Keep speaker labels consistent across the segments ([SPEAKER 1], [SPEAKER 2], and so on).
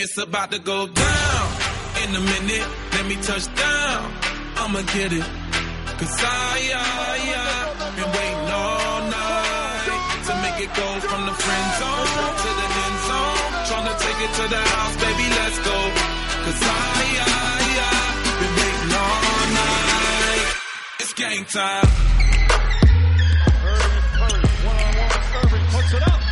[SPEAKER 1] It's about to go down in a minute. Let me touch down. I'ma get it. Cause I, I, I been waiting all night to make it go from the friend zone to the end zone. Tryna take it to the house, baby, let's go. Cause I, I, I been waiting all night. It's game time.
[SPEAKER 2] Irving, one on one. Irving puts it up.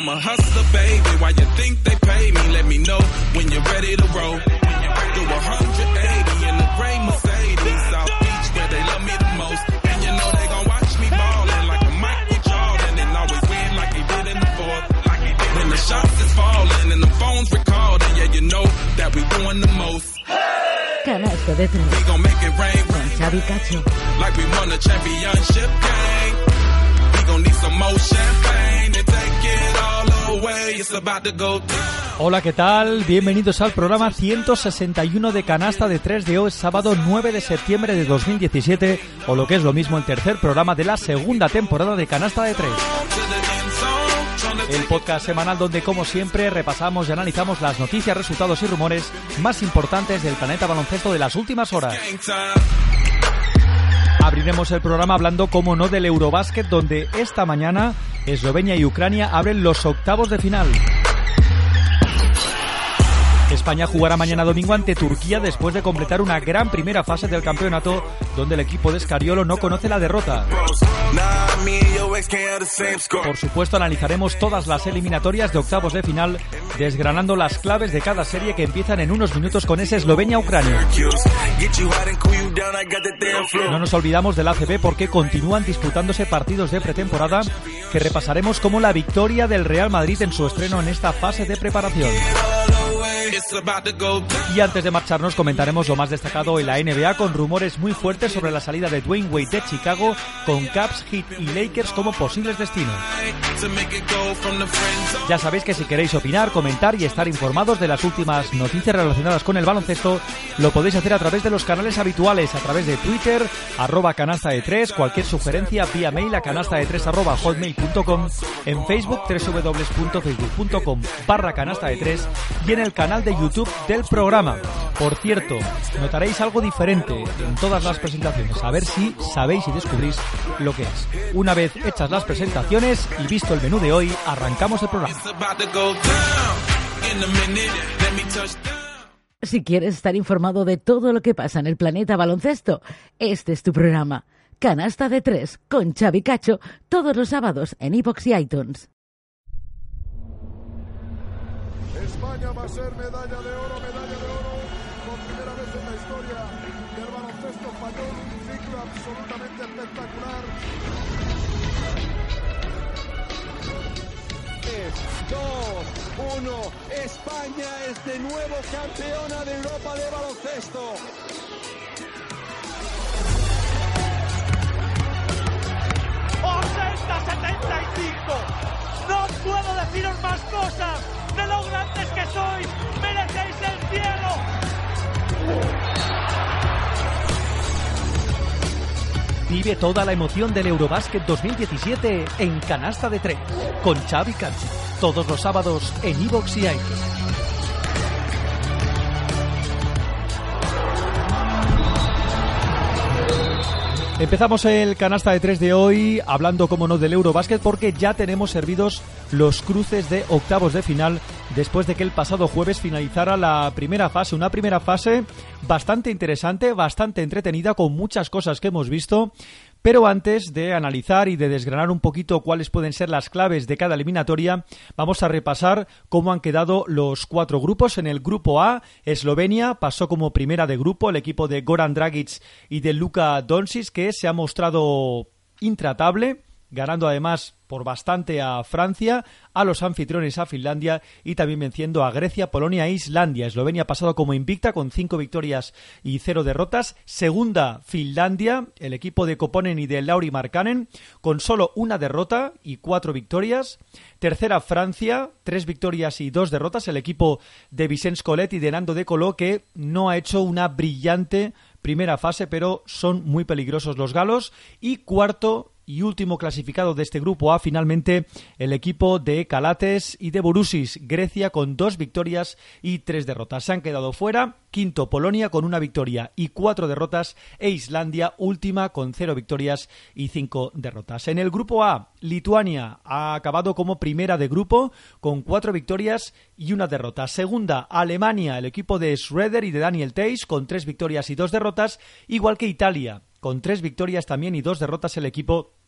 [SPEAKER 1] I'm a hustler, baby. Why you think they pay me? Let me know when you're ready to roll. Do 180 in the gray Mercedes, South Beach, where they love me the most. And you know they gon' watch me ballin' like a Michael Jordan and always win like he did in the fourth. Like he did when the shots is falling and the phones recording, yeah, you know that we doing the most.
[SPEAKER 3] Canasta de tres
[SPEAKER 1] We gon' make it rain
[SPEAKER 3] con Xavi Cacho.
[SPEAKER 1] like we won a championship game. We gon' need some more champagne
[SPEAKER 4] Hola, ¿qué tal? Bienvenidos al programa 161 de Canasta de 3 de hoy, sábado 9 de septiembre de 2017, o lo que es lo mismo, el tercer programa de la segunda temporada de Canasta de 3.
[SPEAKER 1] to the end zone. Tryna
[SPEAKER 4] El podcast semanal donde, como siempre, repasamos y analizamos las noticias, resultados y rumores más importantes del planeta baloncesto de las últimas horas. Abriremos el programa hablando, como no, del Eurobásquet, donde esta mañana Eslovenia y Ucrania abren los octavos de final. España jugará mañana domingo ante Turquía después de completar una gran primera fase del campeonato, donde el equipo de Escariolo no conoce la derrota. Por supuesto, analizaremos todas las eliminatorias de octavos de final, desgranando las claves de cada serie que empiezan en unos minutos con ese Eslovenia-Ucrania. No nos olvidamos del ACB porque continúan disputándose partidos de pretemporada que repasaremos como la victoria del Real Madrid en su estreno en esta fase de preparación. Y antes de marcharnos comentaremos lo más destacado en la NBA con rumores muy fuertes sobre la salida de Dwayne Wade de Chicago con Caps, Heat y Lakers como posibles destinos. Ya sabéis que si queréis opinar, comentar y estar informados de las últimas noticias relacionadas con el baloncesto, lo podéis hacer a través de los canales habituales, a través de Twitter, arroba canasta de 3, cualquier sugerencia vía mail a canasta de 3 arroba hotmail.com, en Facebook www.facebook.com barra canasta de 3 y en el canal de YouTube del programa. Por cierto, notaréis algo diferente en todas las presentaciones, a ver si sabéis y descubrís lo que es. Una vez hechas las presentaciones y visto el menú de hoy, arrancamos el programa.
[SPEAKER 3] Si quieres estar informado de todo lo que pasa en el planeta baloncesto, este es tu programa. Canasta de tres con Xavi Cacho todos los sábados en iVoox y iTunes.
[SPEAKER 2] Va a ser medalla de oro, medalla de oro. Por primera vez en la historia del baloncesto español. Un ciclo absolutamente espectacular. 2, 1. España es de nuevo campeona de Europa de baloncesto.
[SPEAKER 5] No puedo deciros más cosas de lo grandes que sois. Merecéis el cielo.
[SPEAKER 4] Vive toda la emoción del Eurobásquet 2017 en Canasta de 3 con Xavi Cacho. Todos los sábados en iVoox y iTunes. Empezamos el canasta de 3 de hoy hablando, como no, del Eurobásquet porque ya tenemos servidos los cruces de octavos de final después de que el pasado jueves finalizara la primera fase. Una primera fase bastante interesante, bastante entretenida, con muchas cosas que hemos visto. Pero antes de analizar y de desgranar un poquito cuáles pueden ser las claves de cada eliminatoria, vamos a repasar cómo han quedado los cuatro grupos. En el grupo A, Eslovenia pasó como primera de grupo el equipo de Goran Dragic y de Luka Doncic, que se ha mostrado intratable, ganando además por bastante a Francia, a los anfitriones a Finlandia y también venciendo a Grecia, Polonia e Islandia. Eslovenia ha pasado como invicta con cinco victorias y cero derrotas. Segunda, Finlandia, el equipo de Koponen y de Lauri Markkanen, con solo una derrota y cuatro victorias. Tercera, Francia, tres victorias y dos derrotas. El equipo de Vicens Collet y de Nando De Colo, que no ha hecho una brillante primera fase, pero son muy peligrosos los galos. Y cuarto y último clasificado de este grupo A, finalmente el equipo de Calates y de Borussis, Grecia, con dos victorias y tres derrotas. Se han quedado fuera. Quinto, Polonia con una victoria y cuatro derrotas. E Islandia, última, con cero victorias y cinco derrotas. En el grupo A, Lituania ha acabado como primera de grupo, con cuatro victorias y una derrota. Segunda, Alemania, el equipo de Schroeder y de Daniel Teis, con tres victorias y dos derrotas, igual que Italia, con tres victorias también y dos derrotas el equipo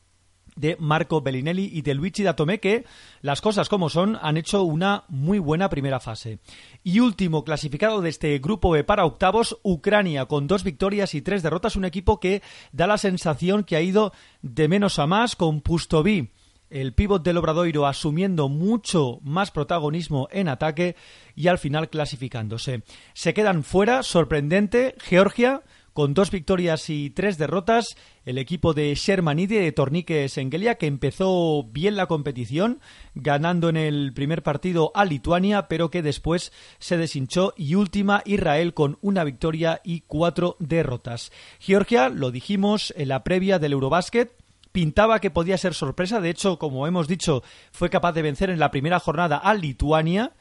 [SPEAKER 4] de Marco Bellinelli y de Luigi Datome que las cosas como son han hecho una muy buena primera fase. Y último clasificado de este grupo B para octavos, Ucrania con dos victorias y tres derrotas, un equipo que da la sensación que ha ido de menos a más con Pustoví el pívot del Obradoiro asumiendo mucho más protagonismo en ataque y al final clasificándose. Se quedan fuera, sorprendente, Georgia con dos victorias y tres derrotas, el equipo de Shermanidi de Tornique Sengelia, que empezó bien la competición, ganando en el primer partido a Lituania, pero que después se deshinchó, y última Israel con una victoria y cuatro derrotas. Georgia, lo dijimos en la previa del Eurobásquet, pintaba que podía ser sorpresa, de hecho, como hemos dicho, fue capaz de vencer en la primera jornada a Lituania,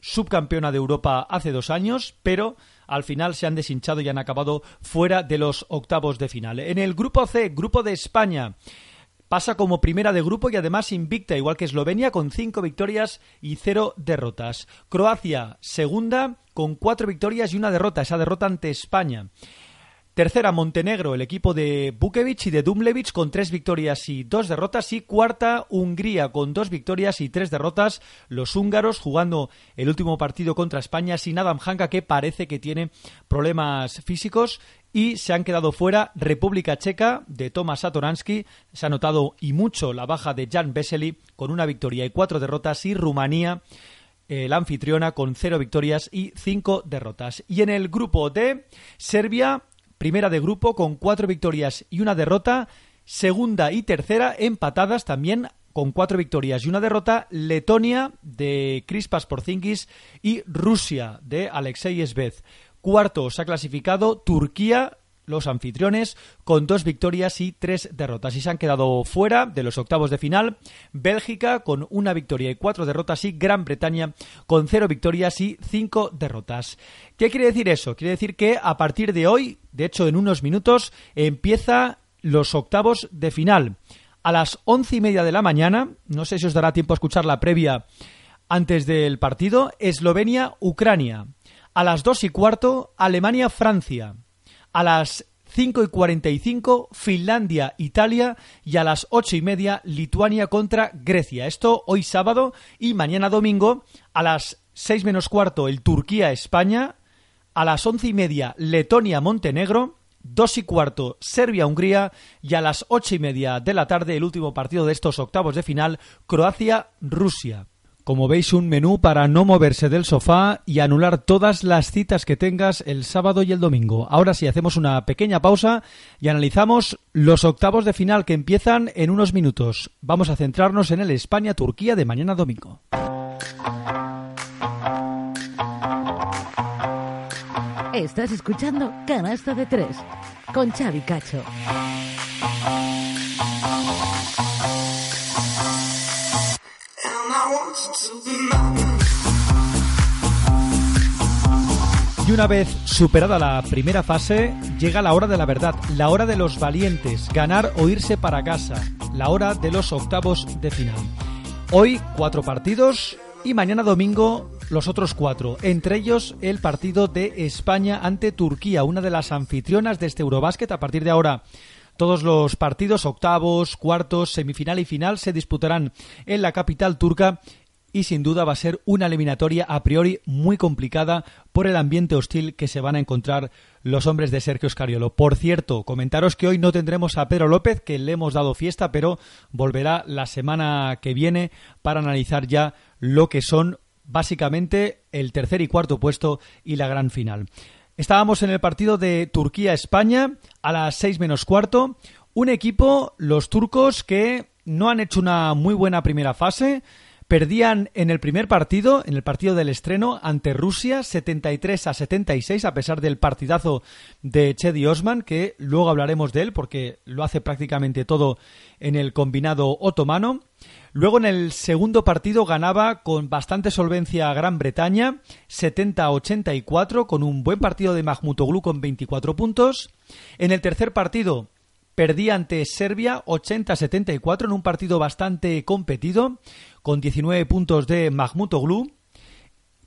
[SPEAKER 4] subcampeona de Europa hace dos años, pero al final se han deshinchado y han acabado fuera de los octavos de final. En el grupo C, grupo de España, pasa como primera de grupo y además invicta, igual que Eslovenia, con cinco victorias y cero derrotas. Croacia, segunda, con cuatro victorias y una derrota, esa derrota ante España. Tercera, Montenegro, el equipo de Bukevic y de Dumlevich con tres victorias y dos derrotas. Y cuarta, Hungría con dos victorias y tres derrotas. Los húngaros jugando el último partido contra España sin Adam Hanka que parece que tiene problemas físicos. Y se han quedado fuera República Checa de Tomas Satoransky. Se ha notado y mucho la baja de Jan Vesely con una victoria y cuatro derrotas. Y Rumanía la anfitriona con cero victorias y cinco derrotas. Y en el grupo D, Serbia primera de grupo con cuatro victorias y una derrota, segunda y tercera empatadas también con cuatro victorias y una derrota, Letonia de Crispas Porzingis y Rusia de Alexei Esved. Cuarto se ha clasificado Turquía los anfitriones con dos victorias y tres derrotas y se han quedado fuera de los octavos de final Bélgica con una victoria y cuatro derrotas y Gran Bretaña con cero victorias y cinco derrotas. ¿Qué quiere decir eso? Quiere decir que a partir de hoy, de hecho en unos minutos, empieza los octavos de final. A las once y media de la mañana, no sé si os dará tiempo a escuchar la previa antes del partido, Eslovenia-Ucrania. A las dos y cuarto, Alemania-Francia a las 5 y 45 Finlandia, Italia y a las 8 y media Lituania contra Grecia. Esto hoy sábado y mañana domingo a las 6 menos cuarto el Turquía, España, a las 11 y media Letonia, Montenegro, 2 y cuarto Serbia, Hungría y a las 8 y media de la tarde el último partido de estos octavos de final Croacia, Rusia. Como veis, un menú para no moverse del sofá y anular todas las citas que tengas el sábado y el domingo. Ahora sí, hacemos una pequeña pausa y analizamos los octavos de final que empiezan en unos minutos. Vamos a centrarnos en el España-Turquía de mañana domingo.
[SPEAKER 3] Estás escuchando Canasta de Tres con Xavi Cacho.
[SPEAKER 4] Y una vez superada la primera fase, llega la hora de la verdad, la hora de los valientes, ganar o irse para casa, la hora de los octavos de final. Hoy cuatro partidos y mañana domingo los otros cuatro, entre ellos el partido de España ante Turquía, una de las anfitrionas de este Eurobásquet. A partir de ahora todos los partidos, octavos, cuartos, semifinal y final, se disputarán en la capital turca y sin duda va a ser una eliminatoria a priori muy complicada por el ambiente hostil que se van a encontrar los hombres de Sergio Scariolo. Por cierto, comentaros que hoy no tendremos a Pedro López, que le hemos dado fiesta, pero volverá la semana que viene para analizar ya lo que son básicamente el tercer y cuarto puesto y la gran final. Estábamos en el partido de Turquía-España a las seis menos cuarto. Un equipo, los turcos, que no han hecho una muy buena primera fase Perdían en el primer partido, en el partido del estreno, ante Rusia, 73 a 76, a pesar del partidazo de Chedi Osman, que luego hablaremos de él porque lo hace prácticamente todo en el combinado otomano. Luego en el segundo partido ganaba con bastante solvencia a Gran Bretaña, 70 a 84, con un buen partido de Mahmutoglu con 24 puntos. En el tercer partido perdía ante Serbia 80-74 en un partido bastante competido con 19 puntos de Mahmutoglu.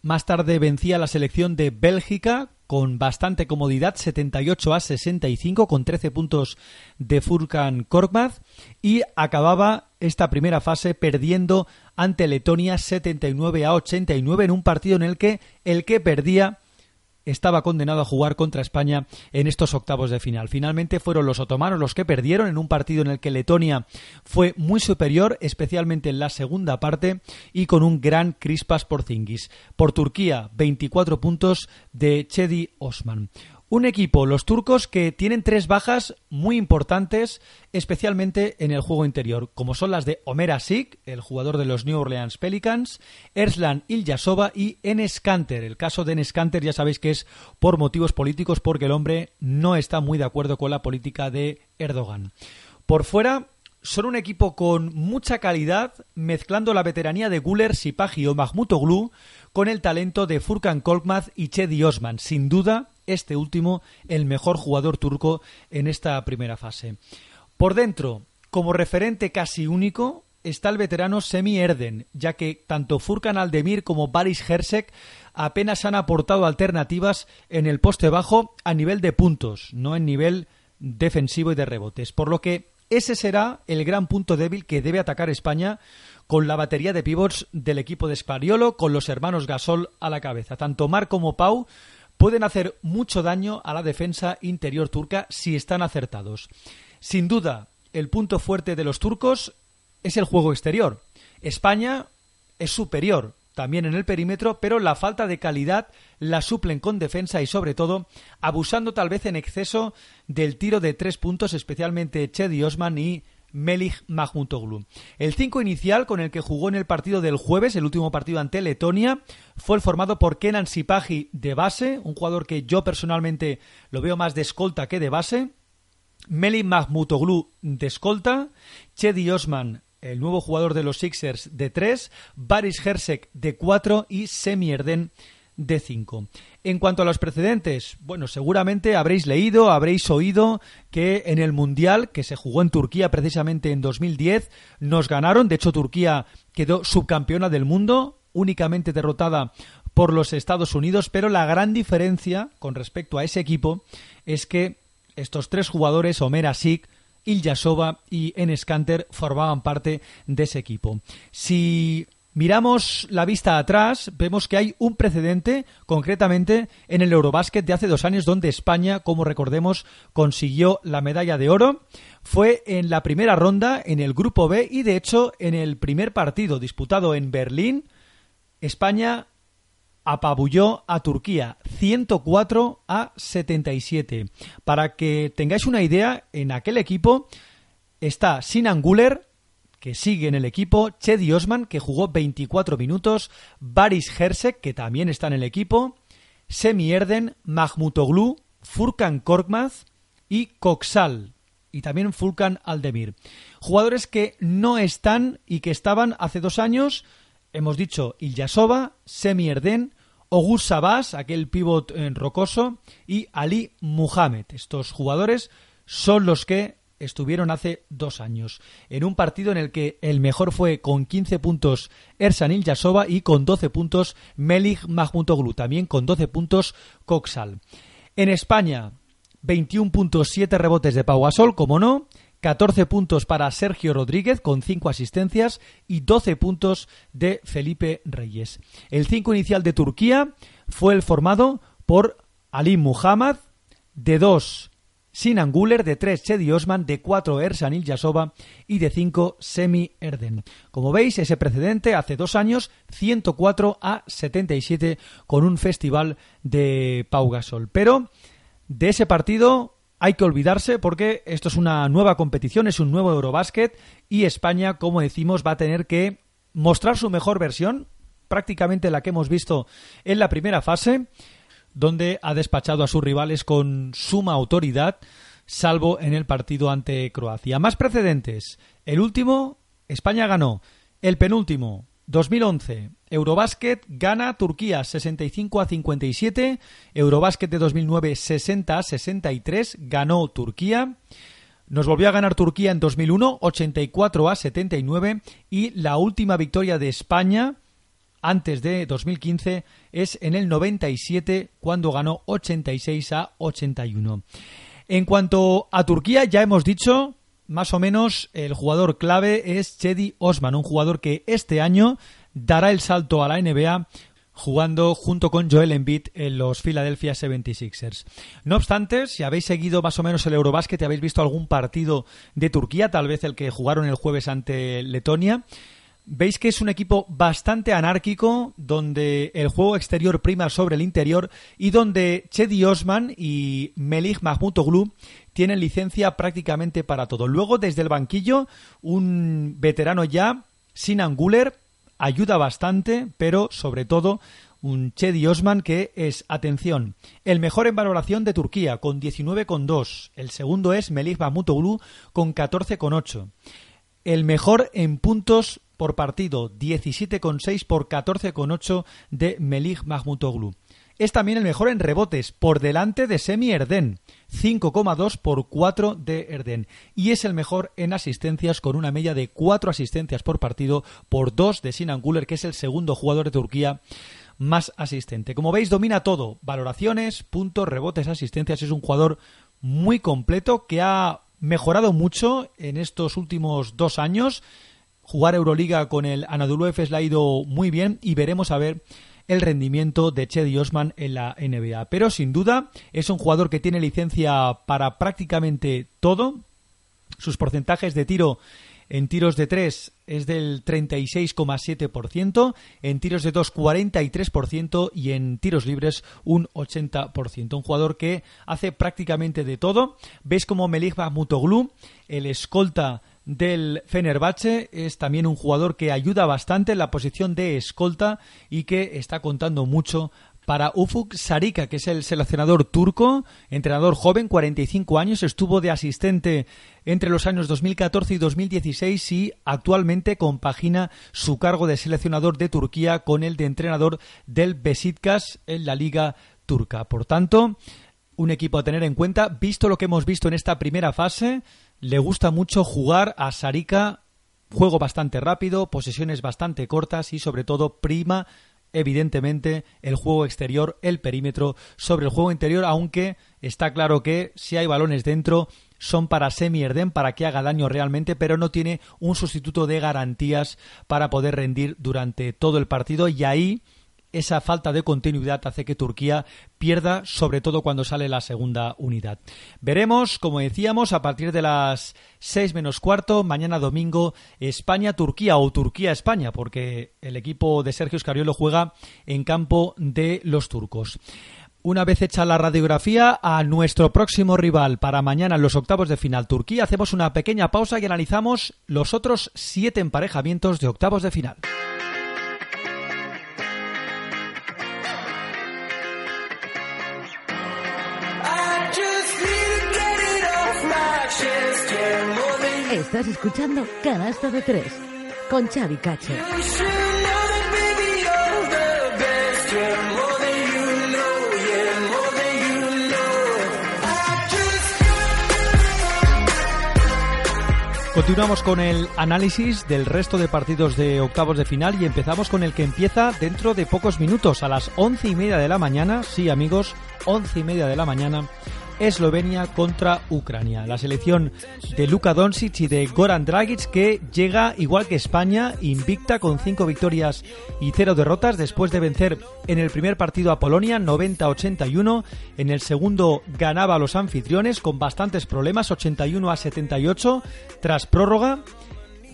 [SPEAKER 4] Más tarde vencía la selección de Bélgica con bastante comodidad, 78 a 65, con 13 puntos de Furkan Korkmaz, y acababa esta primera fase perdiendo ante Letonia 79 a 89 en un partido en el que el que perdía estaba condenado a jugar contra España en estos octavos de final. Finalmente fueron los otomanos los que perdieron en un partido en el que Letonia fue muy superior, especialmente en la segunda parte y con un gran Crispas Porzingis. Por Turquía, 24 puntos de Chedi Osman. Un equipo, los turcos, que tienen tres bajas muy importantes, especialmente en el juego interior, como son las de Omer Asik, el jugador de los New Orleans Pelicans, Erslan Ilyasova y Enes Kanter. El caso de Enes Kanter ya sabéis que es por motivos políticos, porque el hombre no está muy de acuerdo con la política de Erdogan. Por fuera, son un equipo con mucha calidad, mezclando la veteranía de Guler, Sipahi o Mahmutoglu con el talento de Furkan Kolkmaz y Chedi Osman. Sin duda, este último el mejor jugador turco en esta primera fase. Por dentro, como referente casi único, está el veterano Semi Erden, ya que tanto Furkan Aldemir como Baris Hersek apenas han aportado alternativas en el poste bajo a nivel de puntos, no en nivel defensivo y de rebotes, por lo que ese será el gran punto débil que debe atacar España con la batería de pivots del equipo de Spariolo, con los hermanos Gasol a la cabeza. Tanto Mar como Pau pueden hacer mucho daño a la defensa interior turca si están acertados. Sin duda, el punto fuerte de los turcos es el juego exterior. España es superior también en el perímetro, pero la falta de calidad la suplen con defensa y sobre todo abusando tal vez en exceso del tiro de tres puntos, especialmente Chedi Osman y Melih Mahmutoglu. El 5 inicial con el que jugó en el partido del jueves, el último partido ante Letonia, fue el formado por Kenan Sipahi de base, un jugador que yo personalmente lo veo más de escolta que de base, Melih Mahmutoglu de escolta, Chedi Osman el nuevo jugador de los Sixers de 3, Baris Hersek de 4 y Semierden de 5. En cuanto a los precedentes, bueno, seguramente habréis leído, habréis oído que en el Mundial, que se jugó en Turquía precisamente en 2010, nos ganaron. De hecho, Turquía quedó subcampeona del mundo, únicamente derrotada por los Estados Unidos, pero la gran diferencia con respecto a ese equipo es que estos tres jugadores, Omer Asik, Ilyasova y Enes Kanter formaban parte de ese equipo. Si miramos la vista atrás, vemos que hay un precedente, concretamente en el Eurobásquet de hace dos años, donde España, como recordemos, consiguió la medalla de oro. Fue en la primera ronda, en el grupo B, y de hecho, en el primer partido disputado en Berlín, España apabulló a Turquía 104 a 77. Para que tengáis una idea, en aquel equipo está Sinan Guler, que sigue en el equipo, Chedi Osman, que jugó 24 minutos, Baris Hersek, que también está en el equipo, Semi Erden, Mahmutoglu, Furkan Korkmaz y Koksal, y también Furkan Aldemir. Jugadores que no están y que estaban hace dos años hemos dicho Ilyasova, Semi Erden, Ogus Sabas, aquel pívot eh, rocoso, y Ali Muhammad. Estos jugadores son los que estuvieron hace dos años, en un partido en el que el mejor fue con 15 puntos Ersan Ilyasova y con 12 puntos Melih Mahmutoglu, también con 12 puntos Coxal. En España, 21.7 rebotes de Pau Gasol, como no, 14 puntos para Sergio Rodríguez con 5 asistencias y 12 puntos de Felipe Reyes. El 5 inicial de Turquía fue el formado por Ali Muhammad, de 2 Sinan Guler, de 3 Chedi Osman, de 4 Ersan Ilyasova y de 5 Semi Erden. Como veis, ese precedente hace dos años, 104 a 77 con un festival de Pau Gasol. Pero de ese partido hay que olvidarse porque esto es una nueva competición, es un nuevo Eurobásquet y España, como decimos, va a tener que mostrar su mejor versión, prácticamente la que hemos visto en la primera fase, donde ha despachado a sus rivales con suma autoridad, salvo en el partido ante Croacia. Más precedentes. El último, España ganó. El penúltimo, 2011, Eurobásquet gana Turquía 65 a 57, Eurobásquet de 2009 60 a 63, ganó Turquía. Nos volvió a ganar Turquía en 2001 84 a 79 y la última victoria de España antes de 2015 es en el 97 cuando ganó 86 a 81. En cuanto a Turquía, ya hemos dicho más o menos el jugador clave es Chedi Osman, un jugador que este año dará el salto a la NBA jugando junto con Joel Embiid en los Philadelphia 76ers. No obstante, si habéis seguido más o menos el Eurobásquet y habéis visto algún partido de Turquía, tal vez el que jugaron el jueves ante Letonia, veis que es un equipo bastante anárquico, donde el juego exterior prima sobre el interior y donde Chedi Osman y Melih Mahmutoglu tienen licencia prácticamente para todo. Luego, desde el banquillo, un veterano ya, Sinan Guller, ayuda bastante, pero sobre todo un Chedi Osman que es, atención, el mejor en valoración de Turquía con 19,2. El segundo es Melih Mahmutoglu con 14,8. El mejor en puntos por partido, 17,6 por 14,8 de Melih Mahmutoglu. Es también el mejor en rebotes, por delante de Semi Erden, 5,2 por 4 de Erden. Y es el mejor en asistencias, con una media de 4 asistencias por partido, por 2 de Sinan Guller, que es el segundo jugador de Turquía más asistente. Como veis, domina todo: valoraciones, puntos, rebotes, asistencias. Es un jugador muy completo que ha mejorado mucho en estos últimos dos años. Jugar Euroliga con el Anadolu Efes le ha ido muy bien y veremos a ver el rendimiento de Chedi Osman en la NBA. Pero sin duda es un jugador que tiene licencia para prácticamente todo. Sus porcentajes de tiro en tiros de 3 es del 36,7%, en tiros de 2 43% y en tiros libres un 80%. Un jugador que hace prácticamente de todo. Ves como Melih Mutoglu, el escolta del Fenerbahce. Es también un jugador que ayuda bastante en la posición de escolta y que está contando mucho para Ufuk Sarika, que es el seleccionador turco, entrenador joven, 45 años, estuvo de asistente entre los años 2014 y 2016 y actualmente compagina su cargo de seleccionador de Turquía con el de entrenador del Besiktas en la liga turca. Por tanto, un equipo a tener en cuenta, visto lo que hemos visto en esta primera fase, le gusta mucho jugar a Sarika, juego bastante rápido, posesiones bastante cortas y sobre todo prima evidentemente el juego exterior, el perímetro sobre el juego interior, aunque está claro que si hay balones dentro son para semi-erden, para que haga daño realmente, pero no tiene un sustituto de garantías para poder rendir durante todo el partido y ahí esa falta de continuidad hace que Turquía pierda, sobre todo cuando sale la segunda unidad. Veremos, como decíamos, a partir de las seis menos cuarto, mañana domingo, España-Turquía o Turquía-España, porque el equipo de Sergio Scariolo juega en campo de los turcos. Una vez hecha la radiografía a nuestro próximo rival para mañana en los octavos de final Turquía, hacemos una pequeña pausa y analizamos los otros siete emparejamientos de octavos de final.
[SPEAKER 3] Estás escuchando Canasta de Tres con Xavi Cacho.
[SPEAKER 4] Continuamos con el análisis del resto de partidos de octavos de final y empezamos con el que empieza dentro de pocos minutos, a las once y media de la mañana. Sí, amigos, once y media de la mañana Eslovenia contra Ucrania. La selección de Luka Doncic y de Goran Dragic que llega igual que España, invicta con cinco victorias y cero derrotas después de vencer en el primer partido a Polonia 90-81. En el segundo ganaba a los anfitriones con bastantes problemas 81 a 78 tras prórroga.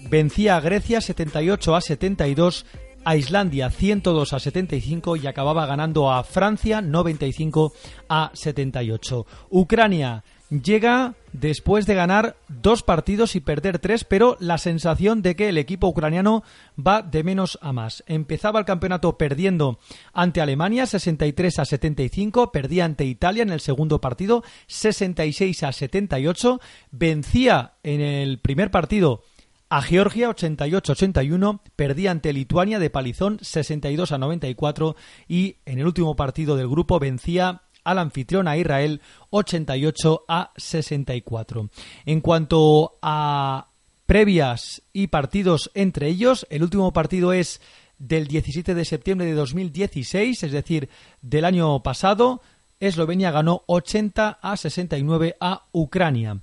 [SPEAKER 4] Vencía a Grecia 78 a 72 a Islandia 102 a 75 y acababa ganando a Francia 95 a 78. Ucrania llega después de ganar dos partidos y perder tres, pero la sensación de que el equipo ucraniano va de menos a más. Empezaba el campeonato perdiendo ante Alemania 63 a 75, perdía ante Italia en el segundo partido 66 a 78, vencía en el primer partido a Georgia 88-81, perdía ante Lituania de palizón 62 a 94 y en el último partido del grupo vencía al anfitrión a Israel 88 a 64. En cuanto a previas y partidos entre ellos, el último partido es del 17 de septiembre de 2016, es decir, del año pasado. Eslovenia ganó 80 a 69 a Ucrania.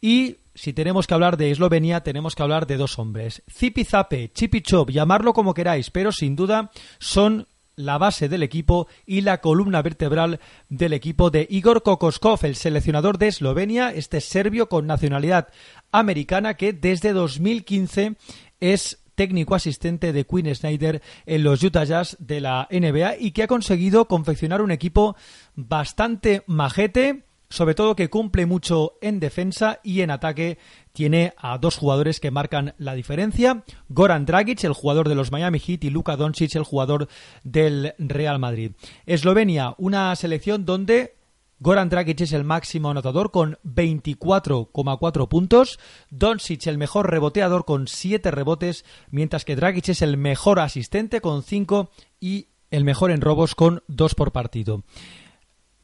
[SPEAKER 4] Y si tenemos que hablar de Eslovenia, tenemos que hablar de dos hombres. Zipizape, Chipichov, llamarlo como queráis, pero sin duda son la base del equipo y la columna vertebral del equipo de Igor Kokoskov, el seleccionador de Eslovenia, este serbio con nacionalidad americana que desde 2015 es técnico asistente de Quinn Snyder en los Utah Jazz de la NBA y que ha conseguido confeccionar un equipo bastante majete, sobre todo que cumple mucho en defensa y en ataque tiene a dos jugadores que marcan la diferencia, Goran Dragic, el jugador de los Miami Heat, y Luka Doncic, el jugador del Real Madrid. Eslovenia, una selección donde Goran Dragic es el máximo anotador con 24,4 puntos, Doncic el mejor reboteador con 7 rebotes, mientras que Dragic es el mejor asistente con 5 y el mejor en robos con 2 por partido.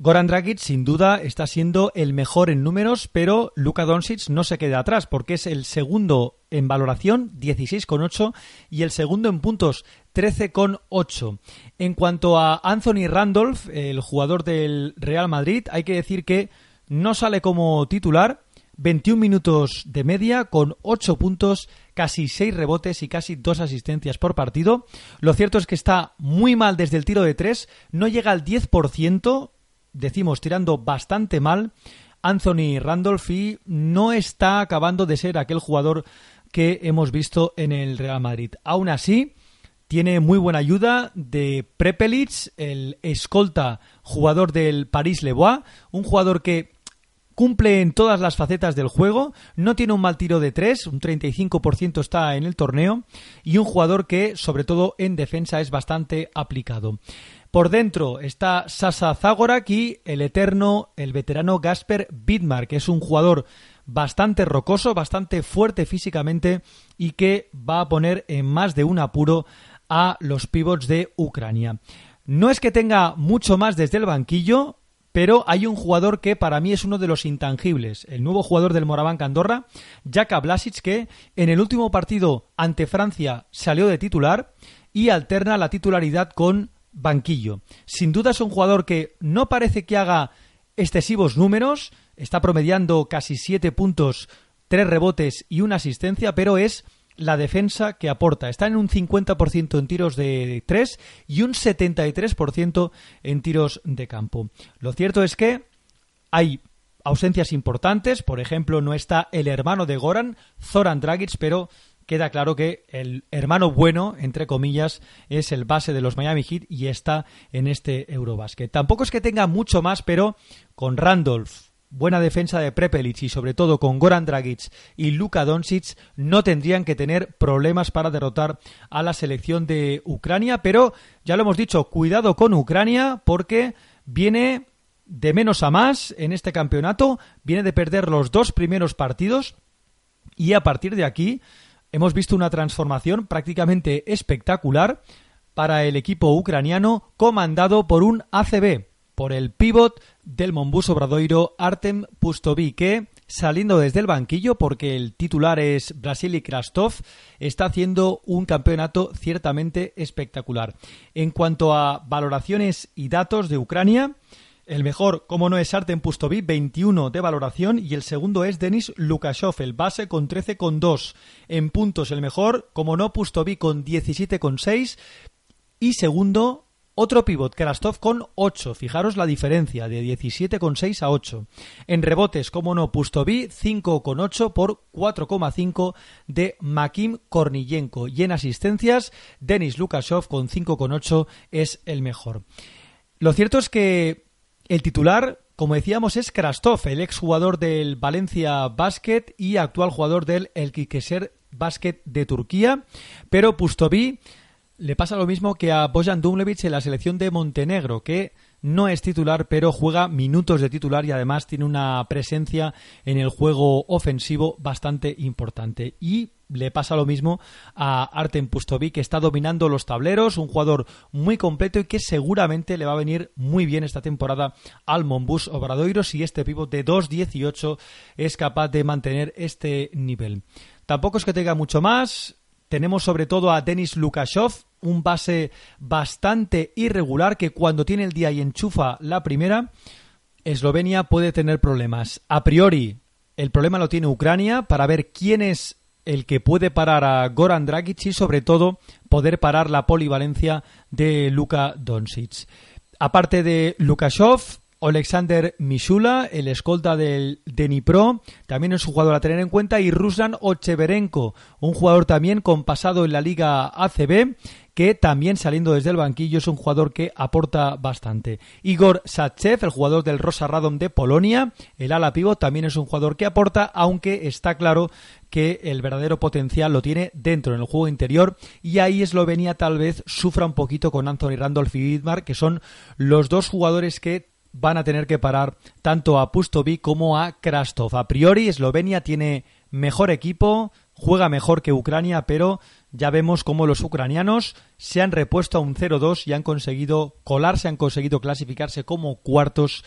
[SPEAKER 4] Goran Dragic sin duda está siendo el mejor en números, pero Luka Doncic no se queda atrás porque es el segundo en valoración, 16,8 y el segundo en puntos, 13,8. En cuanto a Anthony Randolph, el jugador del Real Madrid, hay que decir que no sale como titular, 21 minutos de media con 8 puntos, casi 6 rebotes y casi 2 asistencias por partido. Lo cierto es que está muy mal desde el tiro de 3, no llega al 10%, decimos, tirando bastante mal. Anthony Randolph no está acabando de ser aquel jugador que hemos visto en el Real Madrid. Aún así, tiene muy buena ayuda de Prepelic, el escolta jugador del Paris Lebois, un jugador que cumple en todas las facetas del juego, no tiene un mal tiro de tres, un 35% está en el torneo, y un jugador que, sobre todo en defensa, es bastante aplicado. Por dentro está Sasa Zagorak y el eterno, el veterano Gasper Bidmar, que es un jugador bastante rocoso, bastante fuerte físicamente y que va a poner en más de un apuro a los pivots de Ucrania. No es que tenga mucho más desde el banquillo, pero hay un jugador que para mí es uno de los intangibles, el nuevo jugador del Moraván Andorra, Jaka Blasic, que en el último partido ante Francia salió de titular y alterna la titularidad con banquillo. Sin duda es un jugador que no parece que haga excesivos números, está promediando casi 7 puntos, 3 rebotes y una asistencia, pero es la defensa que aporta. Está en un 50% en tiros de 3 y un 73% en tiros de campo. Lo cierto es que hay ausencias importantes, por ejemplo, no está el hermano de Goran, Zoran Dragic, pero queda claro que el hermano bueno, entre comillas, es el base de los Miami Heat y está en este Eurobasket. Tampoco es que tenga mucho más, pero con Randolph, buena defensa de Prepelic y sobre todo con Goran Dragic y Luka Doncic no tendrían que tener problemas para derrotar a la selección de Ucrania, pero ya lo hemos dicho, cuidado con Ucrania porque viene de menos a más en este campeonato, viene de perder los dos primeros partidos y a partir de aquí hemos visto una transformación prácticamente espectacular para el equipo ucraniano comandado por un ACB, por el pívot del Monbus Obradoiro Artem Pustovi, que saliendo desde el banquillo porque el titular es Brasili Krastov, está haciendo un campeonato ciertamente espectacular. En cuanto a valoraciones y datos de Ucrania, el mejor, como no es Artem Pustovi, 21 de valoración. Y el segundo es Denis Lukashov, el base con 13,2. En puntos, el mejor, como no, Pustovi con 17,6. Y segundo, otro pivot, Krastov con 8. Fijaros la diferencia, de 17,6 a 8. En rebotes, como no, Pustovi 5,8 por 4,5 de Makim Korniyenko. Y en asistencias, Denis Lukashov con 5,8 es el mejor. Lo cierto es que el titular como decíamos, es Krastov, el exjugador del Valencia Basket y actual jugador del El Kikeser Basket de Turquía. Pero Pustovi le pasa lo mismo que a Bojan Dumlevic en la selección de Montenegro, que no es titular, pero juega minutos de titular y además tiene una presencia en el juego ofensivo bastante importante. Y le pasa lo mismo a Artem Pustovic, que está dominando los tableros, un jugador muy completo y que seguramente le va a venir muy bien esta temporada al Monbus Obradoiro si este pívot de 2.18 es capaz de mantener este nivel. Tampoco es que tenga mucho más. Tenemos sobre todo a Denis Lukashov, un base bastante irregular que cuando tiene el día y enchufa la primera, Eslovenia puede tener problemas. A priori, el problema lo tiene Ucrania para ver quién es el que puede parar a Goran Dragic y sobre todo poder parar la polivalencia de Luka Doncic. Aparte de Lukashov, Alexander Mishula, el escolta del Dnipro, también es un jugador a tener en cuenta, y Ruslan Ocheverenko, un jugador también con pasado en la Liga ACB, que también saliendo desde el banquillo es un jugador que aporta bastante. Igor Sachev, el jugador del Rosa Radom de Polonia, el ala pivo, también es un jugador que aporta, aunque está claro que el verdadero potencial lo tiene dentro, en el juego interior, y ahí Eslovenia tal vez sufra un poquito con Anthony Randolph y Vidmar, que son los dos jugadores que van a tener que parar tanto a Pustovic como a Krastov. A priori, Eslovenia tiene mejor equipo, juega mejor que Ucrania, pero ya vemos cómo los ucranianos se han repuesto a un 0-2 y han conseguido colarse, han conseguido clasificarse como cuartos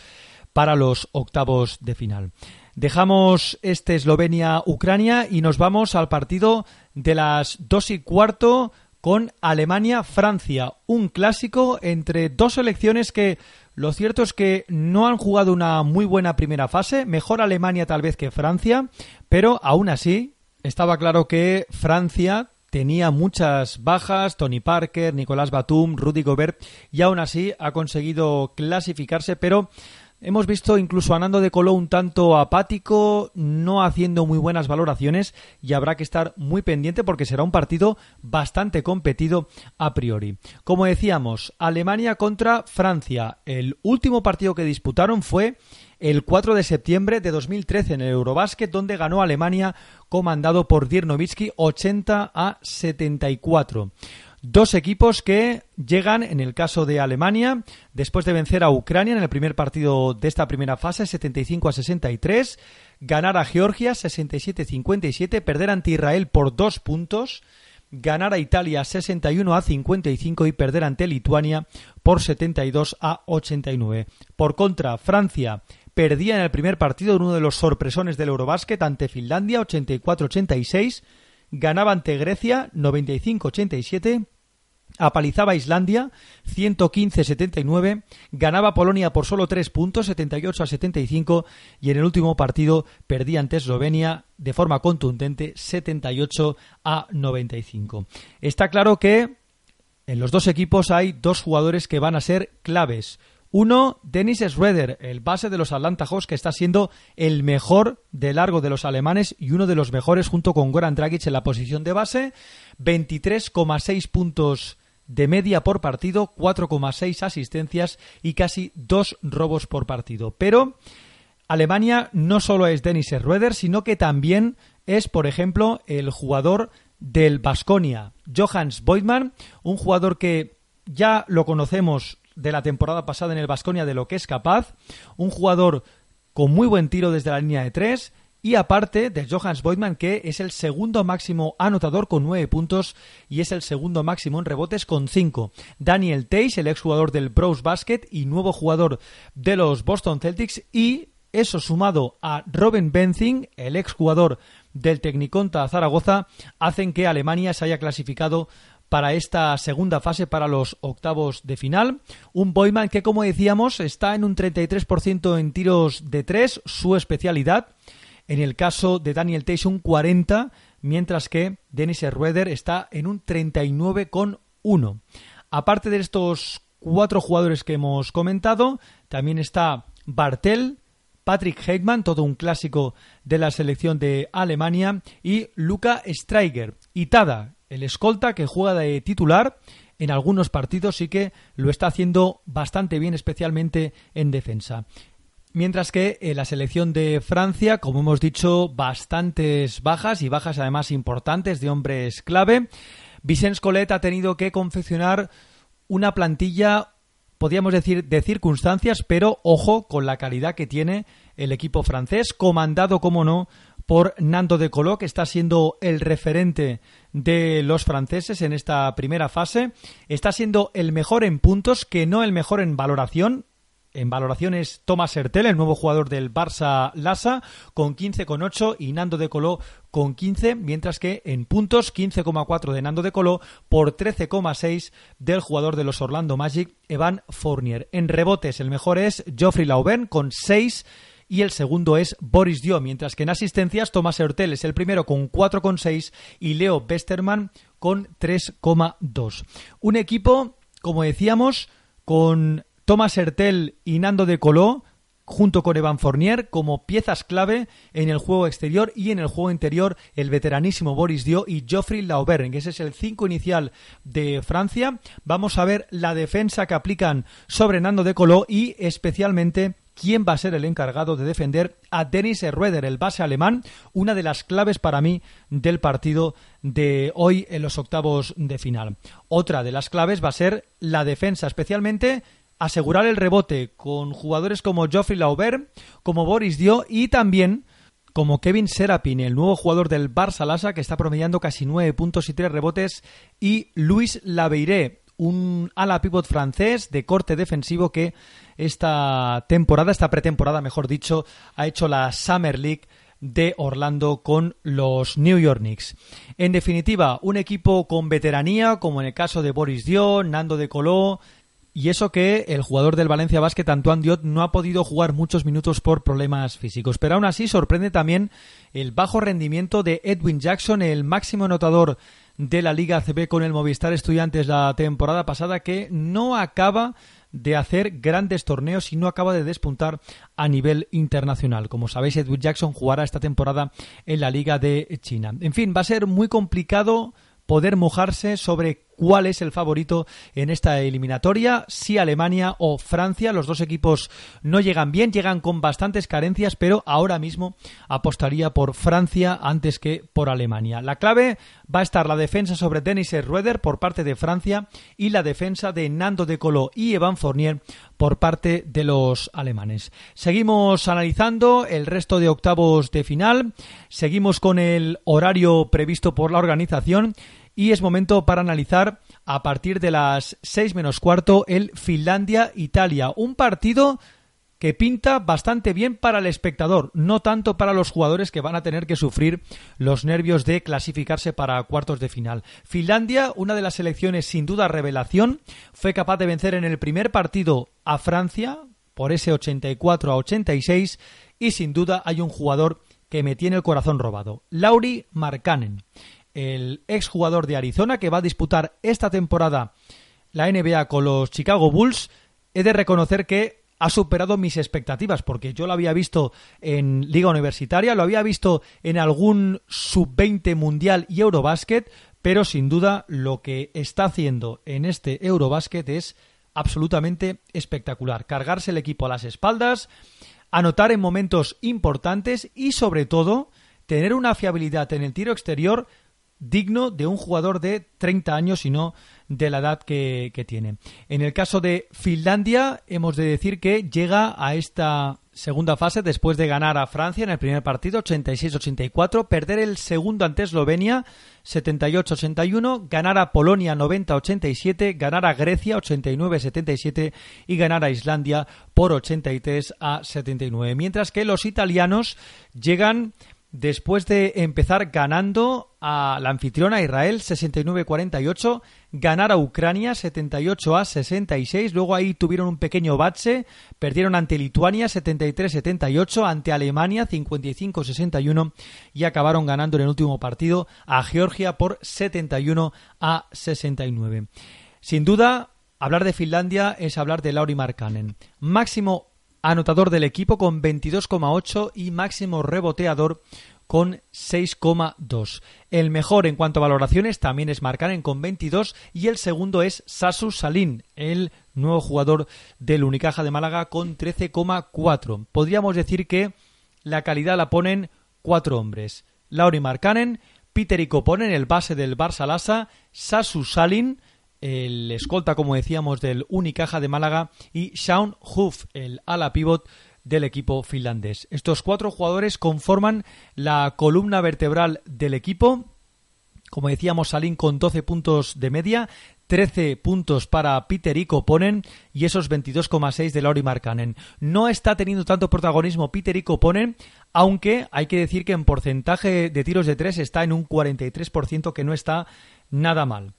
[SPEAKER 4] para los octavos de final. Dejamos este Eslovenia-Ucrania y nos vamos al partido de las dos y cuarto con Alemania-Francia, un clásico entre dos selecciones que lo cierto es que no han jugado una muy buena primera fase, mejor Alemania tal vez que Francia, pero aún así estaba claro que Francia tenía muchas bajas, Tony Parker, Nicolás Batum, Rudy Gobert, y aún así ha conseguido clasificarse, pero Hemos visto incluso a Nando de Coló un tanto apático, no haciendo muy buenas valoraciones y habrá que estar muy pendiente porque será un partido bastante competido a priori. Como decíamos, Alemania contra Francia. El último partido que disputaron fue el 4 de septiembre de 2013 en el Eurobásquet, donde ganó Alemania comandado por Dirk 80 a 74. Dos equipos que llegan, en el caso de Alemania, después de vencer a Ucrania en el primer partido de esta primera fase, 75 a 63, ganar a Georgia 67-57, perder ante Israel por dos puntos, ganar a Italia 61 a 55 y perder ante Lituania por 72 a 89. Por contra, Francia perdía en el primer partido en uno de los sorpresones del Eurobásquet ante Finlandia 84-86, ganaba ante Grecia 95-87 apalizaba a Islandia 115-79, ganaba Polonia por solo 3 puntos 78 a 75 y en el último partido perdía ante Eslovenia de forma contundente 78 a 95. Está claro que en los dos equipos hay dos jugadores que van a ser claves. Uno, Dennis Schroeder, el base de los Atlanta Hawks, que está siendo el mejor de largo de los alemanes y uno de los mejores junto con Goran Dragic en la posición de base. 23,6 puntos de media por partido, 4,6 asistencias y casi dos robos por partido. Pero Alemania no solo es Dennis Schroeder, sino que también es, por ejemplo, el jugador del Basconia, Johannes Boydman, un jugador que ya lo conocemos de la temporada pasada en el Basconia de lo que es capaz, un jugador con muy buen tiro desde la línea de tres, y aparte de Johannes Boydman, que es el segundo máximo anotador con nueve puntos y es el segundo máximo en rebotes con cinco. Daniel Tays, el exjugador del Bros Basket y nuevo jugador de los Boston Celtics. Y eso sumado a Robin Benzing, el exjugador del Tecniconta Zaragoza, hacen que Alemania se haya clasificado para esta segunda fase, para los octavos de final. Un Boyman que, como decíamos, está en un 33% en tiros de tres, su especialidad. En el caso de Daniel Tyson, 40, mientras que Dennis Rueder está en un 39,1. Aparte de estos cuatro jugadores que hemos comentado, también está Bartel, Patrick Heitmann, todo un clásico de la selección de Alemania, y Luca Streiger. Y Tada, el escolta que juega de titular en algunos partidos y que lo está haciendo bastante bien, especialmente en defensa. Mientras que en la selección de Francia, como hemos dicho, bastantes bajas y bajas además importantes de hombres clave. Vicente Collet ha tenido que confeccionar una plantilla, podríamos decir, de circunstancias, pero ojo con la calidad que tiene el equipo francés, comandado, como no, por Nando de Colo, que está siendo el referente de los franceses en esta primera fase. Está siendo el mejor en puntos, que no el mejor en valoración en valoraciones Thomas Hertel, el nuevo jugador del Barça Lassa, con 15,8 y Nando de Coló con 15, mientras que en puntos 15,4 de Nando de Coló por 13,6 del jugador de los Orlando Magic, Evan Fournier. En rebotes el mejor es Geoffrey Lauben con 6 y el segundo es Boris Dio, mientras que en asistencias Thomas Hertel es el primero con 4,6 y Leo Westerman con 3,2. Un equipo, como decíamos, con Thomas Hertel y Nando de Coló, junto con Evan Fournier, como piezas clave en el juego exterior y en el juego interior el veteranísimo Boris Dio y Geoffrey Laubert, que ese es el 5 inicial de Francia. Vamos a ver la defensa que aplican sobre Nando de Coló y especialmente quién va a ser el encargado de defender a Dennis Rueder, el base alemán, una de las claves para mí del partido de hoy en los octavos de final. Otra de las claves va a ser la defensa, especialmente asegurar el rebote con jugadores como Geoffrey Laubert, como Boris Dio y también como Kevin Serapin, el nuevo jugador del Barça Lassa que está promediando casi 9 puntos y 3 rebotes, y Luis Labeiré, un ala pivot francés de corte defensivo que esta temporada, esta pretemporada mejor dicho, ha hecho la Summer League de Orlando con los New York Knicks. En definitiva, un equipo con veteranía, como en el caso de Boris Dio, Nando de Coló, y eso que el jugador del Valencia Basket, Antoine Diot, no ha podido jugar muchos minutos por problemas físicos. Pero aún así sorprende también el bajo rendimiento de Edwin Jackson, el máximo anotador de la Liga CB con el Movistar Estudiantes la temporada pasada, que no acaba de hacer grandes torneos y no acaba de despuntar a nivel internacional. Como sabéis, Edwin Jackson jugará esta temporada en la Liga de China. En fin, va a ser muy complicado poder mojarse sobre cuál es el favorito en esta eliminatoria, si Alemania o Francia. Los dos equipos no llegan bien, llegan con bastantes carencias, pero ahora mismo apostaría por Francia antes que por Alemania. La clave va a estar la defensa sobre Denis Rueder por parte de Francia y la defensa de Nando de Colo y Evan Fournier por parte de los alemanes. Seguimos analizando el resto de octavos de final, seguimos con el horario previsto por la organización y es momento para analizar a partir de las 6 menos cuarto el Finlandia-Italia. Un partido que pinta bastante bien para el espectador, no tanto para los jugadores que van a tener que sufrir los nervios de clasificarse para cuartos de final. Finlandia, una de las selecciones sin duda revelación, fue capaz de vencer en el primer partido a Francia por ese 84 a 86 y sin duda hay un jugador que me tiene el corazón robado, Lauri Markkanen el exjugador de Arizona que va a disputar esta temporada la NBA con los Chicago Bulls, he de reconocer que ha superado mis expectativas, porque yo lo había visto en Liga Universitaria, lo había visto en algún sub-20 mundial y Eurobasket, pero sin duda lo que está haciendo en este Eurobasket es absolutamente espectacular. Cargarse el equipo a las espaldas, anotar en momentos importantes y sobre todo tener una fiabilidad en el tiro exterior digno de un jugador de 30 años y no de la edad que, tiene. En el caso de Finlandia, hemos de decir que llega a esta segunda fase después de ganar a Francia en el primer partido 86-84, perder el segundo ante Eslovenia 78-81, ganar a Polonia 90-87, ganar a Grecia 89-77 y ganar a Islandia por 83 a 79. Mientras que los italianos llegan después de empezar ganando a la anfitriona Israel 69-48, ganar a Ucrania 78 a 66, luego ahí tuvieron un pequeño bache, perdieron ante Lituania 73-78, ante Alemania 55-61 y acabaron ganando en el último partido a Georgia por 71 a 69. Sin duda, hablar de Finlandia es hablar de Lauri Markkanen, máximo anotador del equipo con 22,8 y máximo reboteador con 6,2. El mejor en cuanto a valoraciones también es Markkanen con 22 y el segundo es Sasu Salin, el nuevo jugador del Unicaja de Málaga con 13,4. Podríamos decir que la calidad la ponen cuatro hombres. Lauri Markkanen, Peter Ikoponen, el base del Barça Lassa, Sasu Salin, el escolta, como decíamos, del Unicaja de Málaga y Sean Huff, el ala pivot del equipo finlandés. Estos cuatro jugadores conforman la columna vertebral del equipo. Como decíamos, Salin con 12 puntos de media, 13 puntos para Peter Ikoponen y esos 22,6 de Lauri Markkanen. No está teniendo tanto protagonismo Peter Ikoponen, aunque hay que decir que en porcentaje de tiros de tres está en un 43%, que no está nada mal.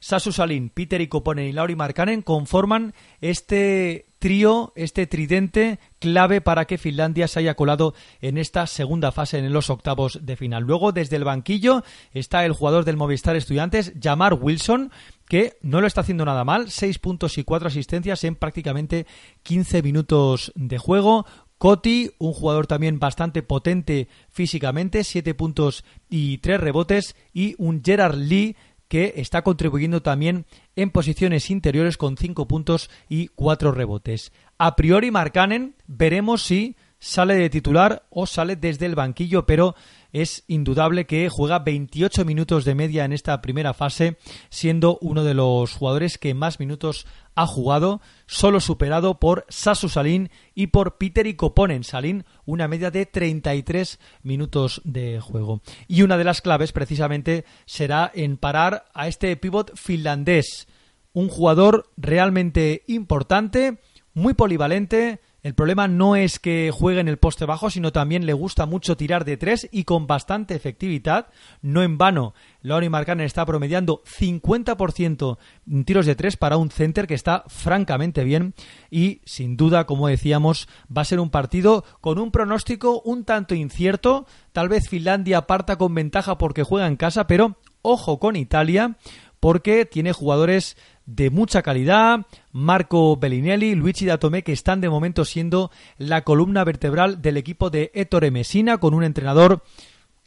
[SPEAKER 4] Sasu Salin, Peter Ikoponen y Lauri Markkanen conforman este trío, este tridente clave para que Finlandia se haya colado en esta segunda fase en los octavos de final. Luego, desde el banquillo, está el jugador del Movistar Estudiantes, Jamar Wilson, que no lo está haciendo nada mal, seis puntos y cuatro asistencias en prácticamente 15 minutos de juego. Coti, un jugador también bastante potente físicamente, siete puntos y tres rebotes. Y un Gerard Lee que está contribuyendo también en posiciones interiores con 5 puntos y 4 rebotes. A priori Marcanen veremos si sale de titular o sale desde el banquillo, pero es indudable que juega 28 minutos de media en esta primera fase, siendo uno de los jugadores que más minutos ha jugado, solo superado por Sasu Salin y por Peter y Koponen Salin, una media de 33 minutos de juego. Y una de las claves precisamente será en parar a este pivot finlandés, un jugador realmente importante, muy polivalente, el problema no es que juegue en el poste bajo, sino también le gusta mucho tirar de tres y con bastante efectividad. No en vano, Laurie Markkanen está promediando 50% en tiros de tres para un center que está francamente bien y sin duda, como decíamos, va a ser un partido con un pronóstico un tanto incierto. Tal vez Finlandia parta con ventaja porque juega en casa, pero ojo con Italia porque tiene jugadores de mucha calidad, Marco Bellinelli, Luigi Datome, que están de momento siendo la columna vertebral del equipo de Ettore Messina, con un entrenador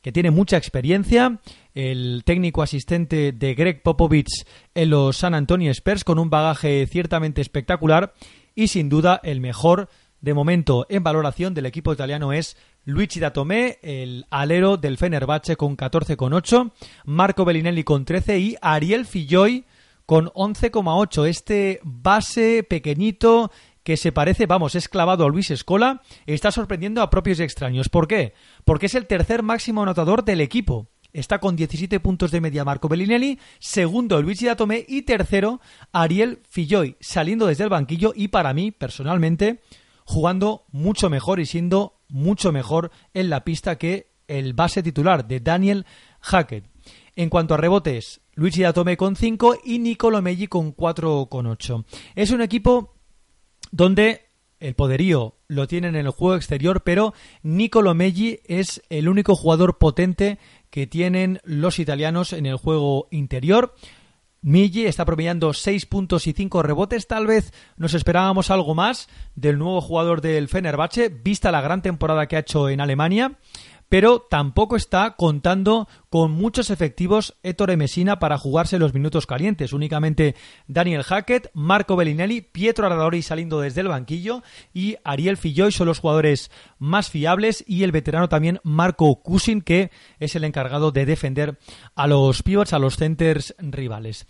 [SPEAKER 4] que tiene mucha experiencia, el técnico asistente de Greg Popovich en los San Antonio Spurs, con un bagaje ciertamente espectacular, y sin duda el mejor de momento en valoración del equipo italiano es Luigi Datome, el alero del Fenerbahce con 14,8, Marco Bellinelli con 13 y Ariel Filloy con 11,8. Este base pequeñito que se parece, vamos, es clavado a Luis Escola, está sorprendiendo a propios y extraños. ¿Por qué? Porque es el tercer máximo anotador del equipo. Está con 17 puntos de media Marco Bellinelli, segundo Luigi Datome y tercero Ariel Filloy, saliendo desde el banquillo y para mí, personalmente, jugando mucho mejor y siendo mucho mejor en la pista que el base titular de Daniel Hackett. En cuanto a rebotes, Luigi Datome con 5 y Nicolo Meggi con 4,8. Es un equipo donde el poderío lo tienen en el juego exterior, pero Nicolo Meggi es el único jugador potente que tienen los italianos en el juego interior. Migi está promediando 6 puntos y 5 rebotes. Tal vez nos esperábamos algo más del nuevo jugador del Fenerbahce, vista la gran temporada que ha hecho en Alemania pero tampoco está contando con muchos efectivos Ettore Messina para jugarse los minutos calientes. Únicamente Daniel Hackett, Marco Bellinelli, Pietro Arradori saliendo desde el banquillo y Ariel Filloy son los jugadores más fiables y el veterano también Marco Cusin que es el encargado de defender a los pivots, a los centers rivales.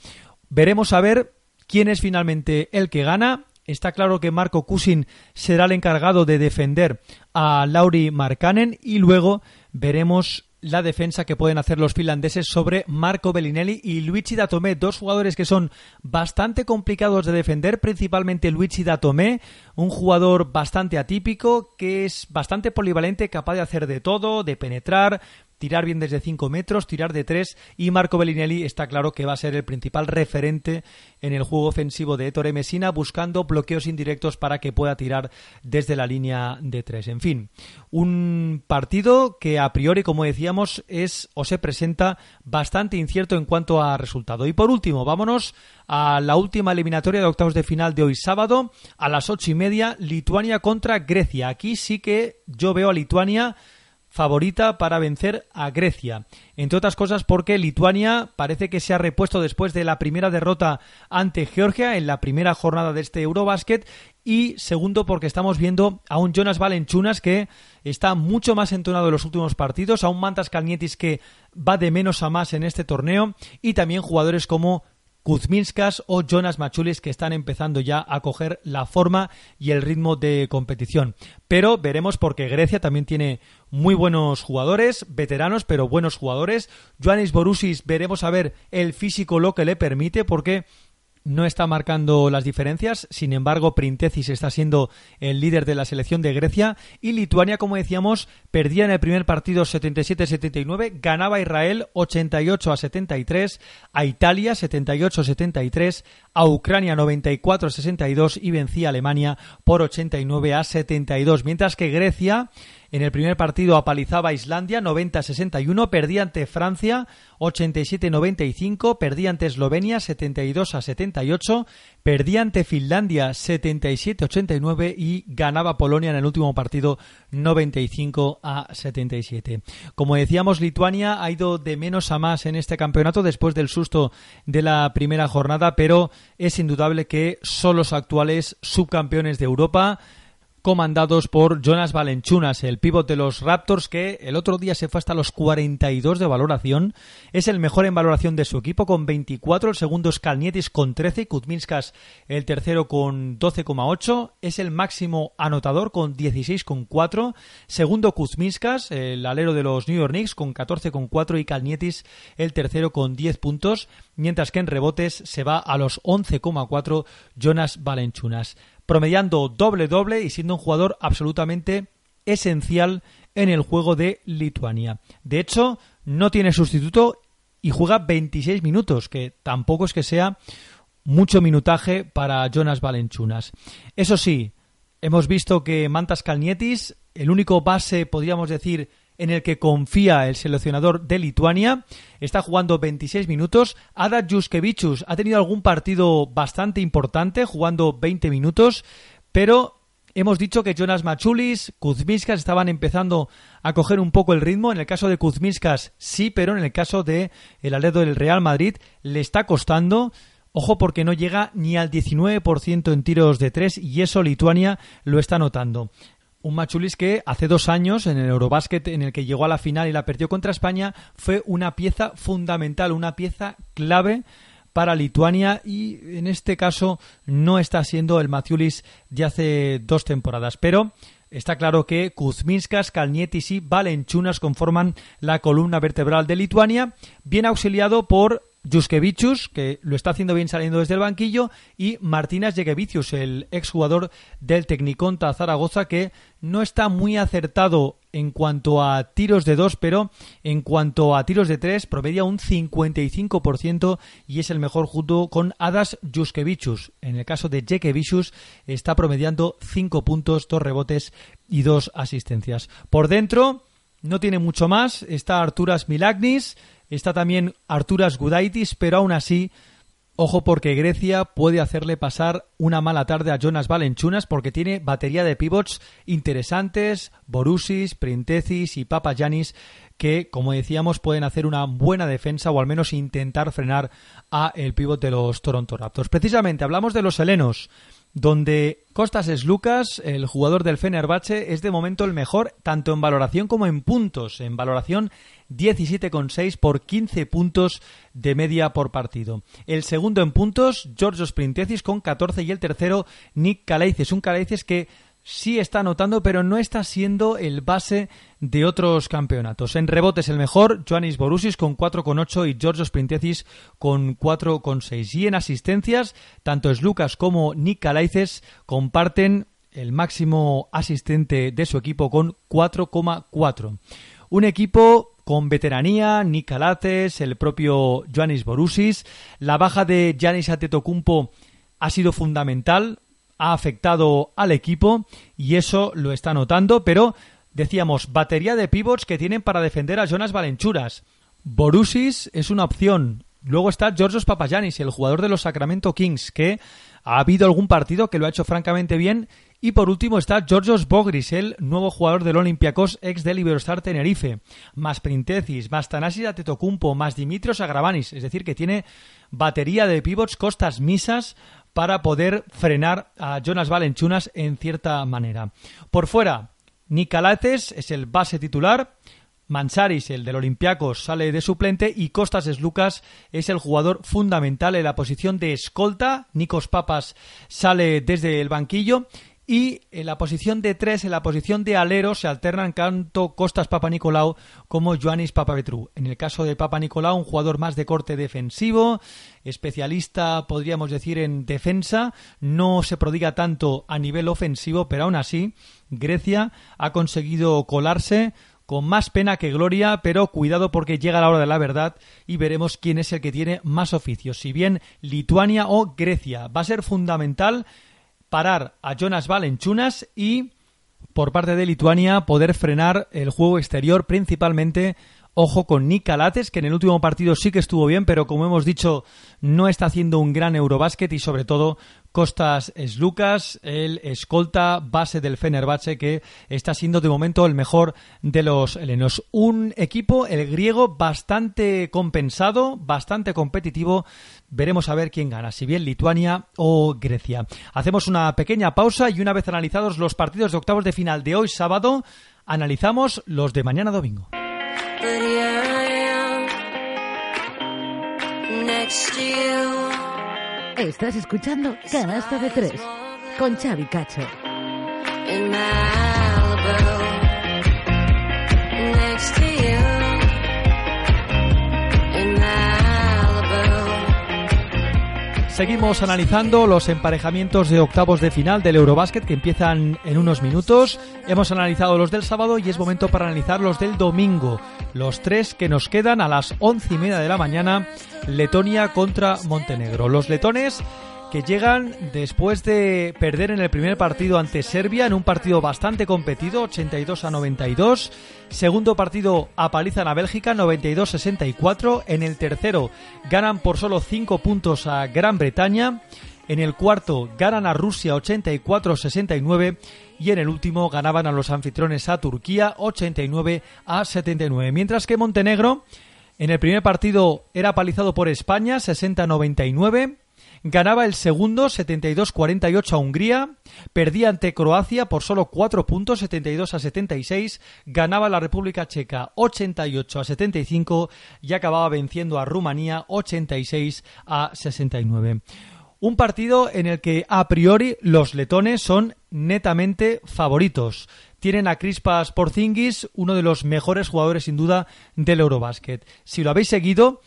[SPEAKER 4] Veremos a ver quién es finalmente el que gana Está claro que Marco Cusin será el encargado de defender a Lauri Markkanen y luego veremos la defensa que pueden hacer los finlandeses sobre Marco Bellinelli y Luigi Datomé, dos jugadores que son bastante complicados de defender, principalmente Luigi Datomé, un jugador bastante atípico que es bastante polivalente, capaz de hacer de todo, de penetrar, tirar bien desde 5 metros, tirar de 3 y Marco Bellinelli está claro que va a ser el principal referente en el juego ofensivo de Ettore Messina buscando bloqueos indirectos para que pueda tirar desde la línea de 3. En fin, un partido que a priori, como decíamos, es o se presenta bastante incierto en cuanto a resultado. Y por último, vámonos a la última eliminatoria de octavos de final de hoy sábado a las ocho y media, Lituania contra Grecia. Aquí sí que yo veo a Lituania favorita para vencer a Grecia. Entre otras cosas porque Lituania parece que se ha repuesto después de la primera derrota ante Georgia en la primera jornada de este Eurobasket y segundo porque estamos viendo a un Jonas Valenchunas que está mucho más entonado en los últimos partidos, a un Mantas Kalnietis que va de menos a más en este torneo y también jugadores como Kuzminskas o Jonas Machulis que están empezando ya a coger la forma y el ritmo de competición. Pero veremos porque Grecia también tiene muy buenos jugadores, veteranos pero buenos jugadores. Joanis Borussis veremos a ver el físico lo que le permite porque no está marcando las diferencias, sin embargo Printesis está siendo el líder de la selección de Grecia y Lituania, como decíamos, perdía en el primer partido 77-79, ganaba a Israel 88 73, a Italia 78-73, a Ucrania 94-62 y vencía a Alemania por 89 a 72, mientras que Grecia en el primer partido apalizaba Islandia 90-61, perdía ante Francia 87-95, perdía ante Eslovenia 72 78, perdía ante Finlandia 77-89 y ganaba Polonia en el último partido 95 a 77. Como decíamos, Lituania ha ido de menos a más en este campeonato después del susto de la primera jornada, pero es indudable que son los actuales subcampeones de Europa comandados por Jonas Valenchunas, el pívot de los Raptors que el otro día se fue hasta los 42 de valoración. Es el mejor en valoración de su equipo con 24, el segundo es Kalnietis con 13, Kuzminskas el tercero con 12,8, es el máximo anotador con 16,4, segundo Kuzminskas, el alero de los New York Knicks con 14,4 y Kalnietis el tercero con 10 puntos, mientras que en rebotes se va a los 11,4 Jonas Valenchunas promediando doble-doble y siendo un jugador absolutamente esencial en el juego de Lituania. De hecho, no tiene sustituto y juega 26 minutos, que tampoco es que sea mucho minutaje para Jonas Valenchunas. Eso sí, hemos visto que Mantas Kalnietis, el único base, podríamos decir, en el que confía el seleccionador de Lituania. Está jugando 26 minutos. Ada Juskevichus ha tenido algún partido bastante importante, jugando 20 minutos, pero hemos dicho que Jonas Machulis, Kuzmiskas estaban empezando a coger un poco el ritmo. En el caso de Kuzmiskas sí, pero en el caso de el Aledo del Real Madrid le está costando. Ojo porque no llega ni al 19% en tiros de tres y eso Lituania lo está notando. Un Machulis que hace dos años, en el Eurobásquet en el que llegó a la final y la perdió contra España, fue una pieza fundamental, una pieza clave para Lituania y en este caso no está siendo el Machulis de hace dos temporadas. Pero está claro que Kuzminskas, Kalnietis y Valenchunas conforman la columna vertebral de Lituania, bien auxiliado por Juskevichus, que lo está haciendo bien saliendo desde el banquillo, y Martínez Jekevicius, el exjugador del Tecniconta Zaragoza, que no está muy acertado en cuanto a tiros de dos, pero en cuanto a tiros de tres, promedia un 55% y es el mejor junto con Adas Juskevichus. En el caso de Jekevicius, está promediando 5 puntos, 2 rebotes y 2 asistencias. Por dentro, no tiene mucho más. Está Arturas Milagnis, Está también Arturas Gudaitis, pero aún así, ojo porque Grecia puede hacerle pasar una mala tarde a Jonas Valenchunas porque tiene batería de pivots interesantes, Borussis, Printesis y Papayanis, que, como decíamos, pueden hacer una buena defensa o al menos intentar frenar a el pivot de los Toronto Raptors. Precisamente hablamos de los helenos donde Costas es Lucas, el jugador del Fenerbahce, es de momento el mejor tanto en valoración como en puntos. En valoración 17,6 por 15 puntos de media por partido. El segundo en puntos, Georgios Printesis con 14 y el tercero Nick Caleices, un Caleices que sí está anotando, pero no está siendo el base de otros campeonatos. En rebotes el mejor, Joannis Borussis con 4,8 y Georgios Printesis con 4,6. Y en asistencias, tanto Lucas como Nick Calaices comparten el máximo asistente de su equipo con 4,4. Un equipo con veteranía, Nick Calates, el propio Joannis Borussis. La baja de Giannis Atetokounmpo ha sido fundamental ha afectado al equipo y eso lo está notando, pero decíamos, batería de pivots que tienen para defender a Jonas Valenchuras. Borussis es una opción. Luego está Georgios Papayanis, el jugador de los Sacramento Kings, que Ha habido algún partido que lo ha hecho francamente bien y por último está Georgios Bogris, el nuevo jugador del Olympiacos, ex del Iberostar Tenerife. Más Printecis, más Tanasis Atetokounmpo, más Dimitrios Agravanis. Es decir, que tiene batería de pivots costas misas para poder frenar a Jonas Valenchunas en cierta manera. Por fuera, Nicalates es el base titular. Mancharis, el del Olympiacos, sale de suplente y Costas Lucas es el jugador fundamental en la posición de escolta. Nikos Papas sale desde el banquillo y en la posición de tres, en la posición de alero, se alternan tanto Costas Papa Nicolau como Joannis Papavetru. En el caso de Papa Nicolau, un jugador más de corte defensivo, especialista, podríamos decir, en defensa, no se prodiga tanto a nivel ofensivo, pero aún así, Grecia ha conseguido colarse con más pena que gloria, pero cuidado porque llega la hora de la verdad y veremos quién es el que tiene más oficios, si bien Lituania o Grecia. Va a ser fundamental parar a Jonas Valenchunas y por parte de Lituania poder frenar el juego exterior principalmente Ojo con Nick Calates, que en el último partido sí que estuvo bien, pero como hemos dicho, no está haciendo un gran Eurobásquet y sobre todo Costas es Lucas, el escolta base del Fenerbahce, que está siendo de momento el mejor de los helenos. Un equipo, el griego, bastante compensado, bastante competitivo. Veremos a ver quién gana, si bien Lituania o Grecia. Hacemos una pequeña pausa y una vez analizados los partidos de octavos de final de hoy sábado, analizamos los de mañana domingo.
[SPEAKER 3] Estás escuchando Canasta de Tres con Xavi Cacho.
[SPEAKER 4] Seguimos analizando los emparejamientos de octavos de final del Eurobásquet que empiezan en unos minutos. Hemos analizado los del sábado y es momento para analizar los del domingo. Los tres que nos quedan a las once y media de la mañana. Letonia contra Montenegro. Los letones que llegan después de perder en el primer partido ante Serbia, en un partido bastante competido, 82 a 92. Segundo partido apalizan a Bélgica, 92-64. En el tercero ganan por solo 5 puntos a Gran Bretaña. En el cuarto ganan a Rusia 84-69 y en el último ganaban a los anfitriones a Turquía 89 a 79. Mientras que Montenegro en el primer partido era palizado por España 60-99. Ganaba el segundo 72-48 a Hungría, perdía ante Croacia por solo 4 puntos 72 a 76, ganaba la República Checa 88 a 75 y acababa venciendo a Rumanía 86 a 69. Un partido en el que a priori los letones son netamente favoritos. Tienen a Crispas Porzingis, uno de los mejores jugadores sin duda del Eurobásquet. Si lo habéis seguido,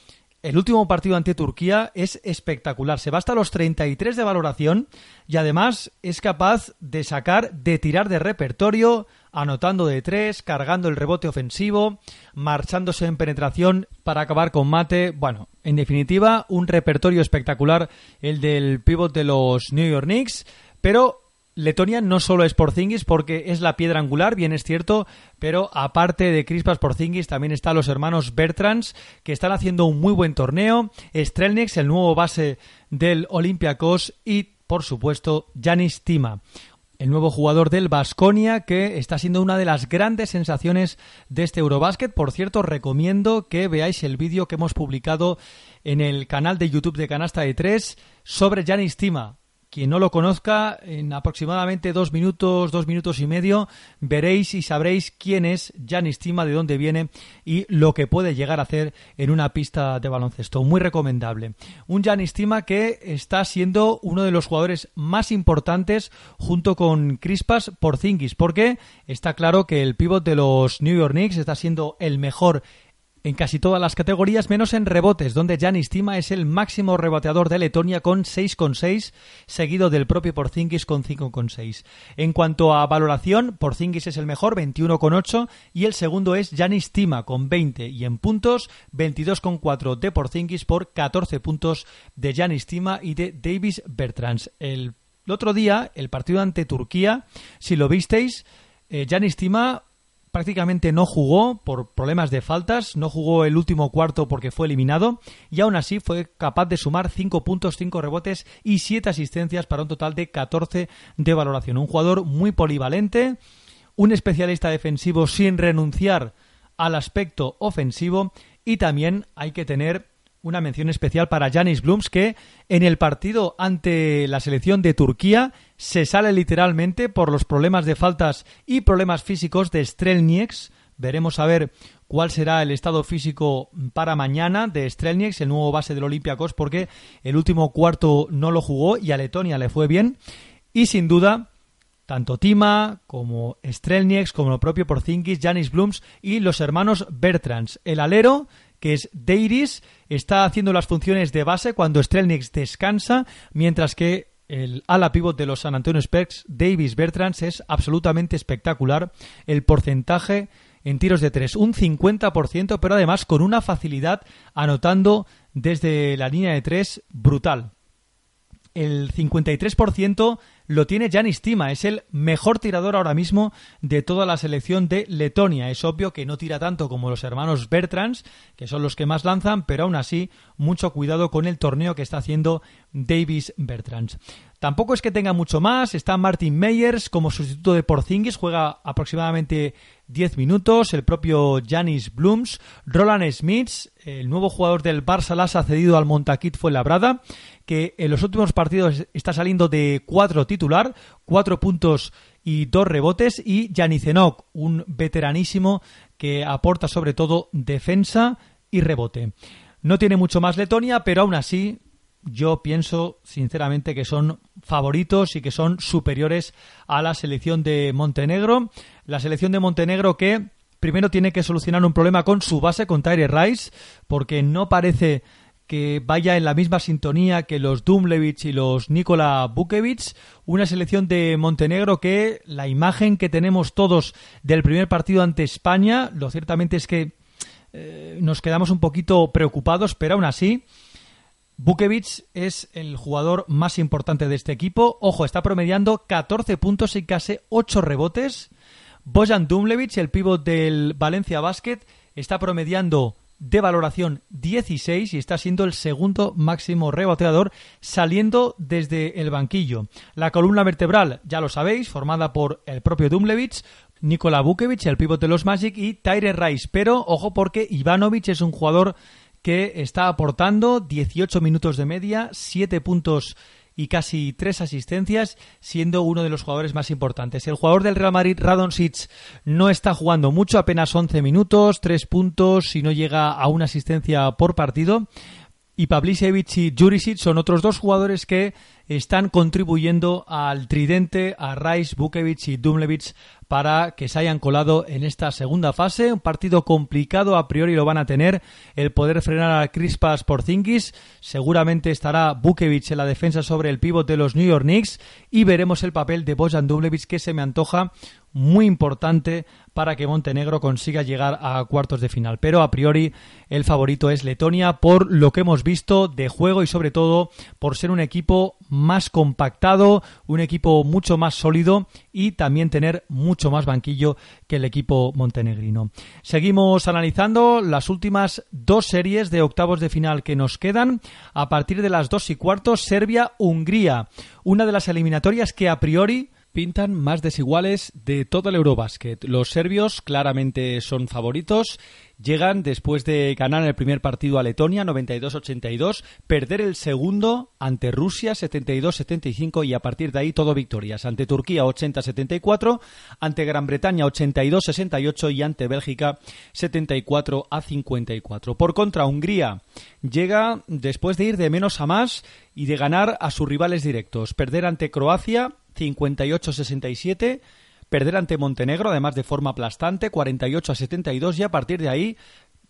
[SPEAKER 4] el último partido ante Turquía es espectacular. Se va hasta los 33 de valoración y además es capaz de sacar, de tirar de repertorio, anotando de tres, cargando el rebote ofensivo, marchándose en penetración para acabar con mate. Bueno, en definitiva, un repertorio espectacular el del pivot de los New York Knicks, pero Letonia no solo es Porzingis porque es la piedra angular, bien es cierto, pero aparte de Crispas Porzingis también están los hermanos Bertrands que están haciendo un muy buen torneo, Strelnex, el nuevo base del Olympiacos y por supuesto Janis Tima, el nuevo jugador del Basconia que está siendo una de las grandes sensaciones de este Eurobasket. Por cierto, recomiendo que veáis el vídeo que hemos publicado en el canal de YouTube de Canasta de 3 sobre Janis Tima quien no lo conozca, en aproximadamente dos minutos, dos minutos y medio, veréis y sabréis quién es Janis Tima, de dónde viene y lo que puede llegar a hacer en una pista de baloncesto. Muy recomendable. Un Janis Tima que está siendo uno de los jugadores más importantes junto con Crispas Porzingis, porque está claro que el pívot de los New York Knicks está siendo el mejor en casi todas las categorías, menos en rebotes, donde Janis Tima es el máximo reboteador de Letonia con 6,6, seguido del propio Porzingis con 5,6. En cuanto a valoración, Porzingis es el mejor, 21,8, y el segundo es Janis Tima con 20, y en puntos, 22,4 de Porzingis por 14 puntos de Janis Tima y de Davis Bertrands. El, otro día, el partido ante Turquía, si lo visteis, Janis eh, Tima prácticamente no jugó por problemas de faltas, no jugó el último cuarto porque fue eliminado y aún así fue capaz de sumar 5 puntos, 5 rebotes y 7 asistencias para un total de 14 de valoración. Un jugador muy polivalente, un especialista defensivo sin renunciar al aspecto ofensivo y también hay que tener una mención especial para Janis Blums, que en el partido ante la selección de Turquía se sale literalmente por los problemas de faltas y problemas físicos de Strelnieks. Veremos a ver cuál será el estado físico para mañana de Strelnieks, el nuevo base del Olympiacos, porque el último cuarto no lo jugó y a Letonia le fue bien. Y sin duda, tanto Tima como Strelnieks, como el propio Porzingis, Janis Blums y los hermanos Bertrands. El alero que es Deiris, está haciendo las funciones de base cuando Strelnieks descansa, mientras que el ala pivot de los San Antonio Spurs, Davis Bertrands, es absolutamente espectacular. El porcentaje en tiros de tres, un 50%, pero además con una facilidad anotando desde la línea de tres brutal. El 53% lo tiene Janis Tima. Es el mejor tirador ahora mismo de toda la selección de Letonia. Es obvio que no tira tanto como los hermanos Bertrands, que son los que más lanzan, pero aún así, mucho cuidado con el torneo que está haciendo Davis Bertrands. Tampoco es que tenga mucho más. Está Martin Meyers como sustituto de Porzingis, juega aproximadamente 10 minutos. El propio Janis Blooms, Roland Smith, el nuevo jugador del Barça Las ha cedido al Montaquit fue labrada, que en los últimos partidos está saliendo de 4 titular, 4 puntos y 2 rebotes. Y Zenok, un veteranísimo que aporta sobre todo defensa y rebote. No tiene mucho más Letonia, pero aún así yo pienso sinceramente que son favoritos y que son superiores a la selección de Montenegro. La selección de Montenegro que primero tiene que solucionar un problema con su base, con Tyre Rice, porque no parece que vaya en la misma sintonía que los Dumlevich y los Nikola Bukevic, una selección de Montenegro que la imagen que tenemos todos del primer partido ante España, lo ciertamente es que eh, nos quedamos un poquito preocupados, pero aún así Bukevic es el jugador más importante de este equipo. Ojo, está promediando 14 puntos y casi 8 rebotes. Bojan Dumlevich, el pívot del Valencia Basket, está promediando de valoración 16 y está siendo el segundo máximo reboteador saliendo desde el banquillo. La columna vertebral, ya lo sabéis, formada por el propio Dumlevich, Nikola Bukevic, el pívot de los Magic y Tyre Rice. Pero ojo porque Ivanovic es un jugador que está aportando 18 minutos de media, 7 puntos y casi 3 asistencias, siendo uno de los jugadores más importantes. El jugador del Real Madrid, Radonjic, no está jugando mucho, apenas 11 minutos, 3 puntos y no llega a una asistencia por partido. Y Pavlicevic y Jurisic son otros dos jugadores que están contribuyendo al tridente, a Rice, Bukevic y Dumlevich para que se hayan colado en esta segunda fase. Un partido complicado, a priori lo van a tener. El poder frenar a Crispas por Zingis. Seguramente estará Bukevic en la defensa sobre el pívot de los New York Knicks. Y veremos el papel de Bojan Dumlevich que se me antoja muy importante para que Montenegro consiga llegar a cuartos de final. Pero a priori el favorito es Letonia por lo que hemos visto de juego y sobre todo por ser un equipo más compactado, un equipo mucho más sólido y también tener mucho más banquillo que el equipo montenegrino. Seguimos analizando las últimas dos series de octavos de final que nos quedan. A partir de las dos y cuartos, Serbia-Hungría. Una de las eliminatorias que a priori pintan más desiguales de todo el Eurobasket. Los serbios claramente son favoritos. Llegan después de ganar el primer partido a Letonia 92-82, perder el segundo ante Rusia 72-75 y a partir de ahí todo victorias. Ante Turquía 80-74, ante Gran Bretaña 82-68 y ante Bélgica 74-54. Por contra, Hungría llega después de ir de menos a más y de ganar a sus rivales directos. Perder ante Croacia 58-67, perder ante Montenegro, además de forma aplastante, 48 a 72 y a partir de ahí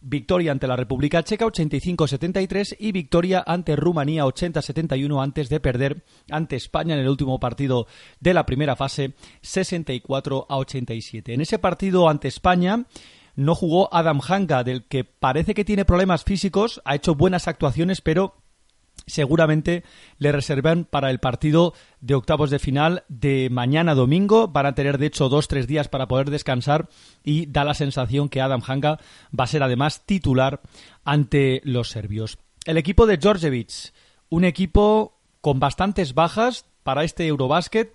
[SPEAKER 4] victoria ante la República Checa 85-73 y victoria ante Rumanía 80-71 antes de perder ante España en el último partido de la primera fase 64 a 87. En ese partido ante España no jugó Adam Hanga, del que parece que tiene problemas físicos, ha hecho buenas actuaciones, pero seguramente le reservan para el partido de octavos de final de mañana domingo. Van a tener, de hecho, dos, tres días para poder descansar y da la sensación que Adam Hanga va a ser además titular ante los serbios. El equipo de Georgievich, un equipo con bastantes bajas para este Eurobasket,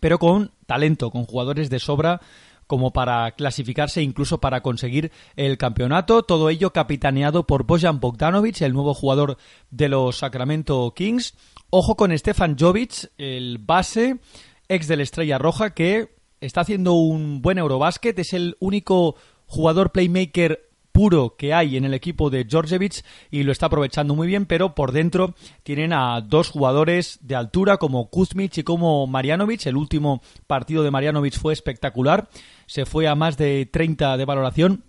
[SPEAKER 4] pero con talento, con jugadores de sobra como para clasificarse incluso para conseguir el campeonato. Todo ello capitaneado por Bojan Bogdanovic, el nuevo jugador de los Sacramento Kings. Ojo con Stefan Jovic, el base ex de la Estrella Roja, que está haciendo un buen Eurobasket. Es el único jugador playmaker puro que hay en el equipo de Georgievich y lo está aprovechando muy bien, pero por dentro tienen a dos jugadores de altura como Kuzmic y como Marianovic. El último partido de Marianovic fue espectacular, se fue a más de 30 de valoración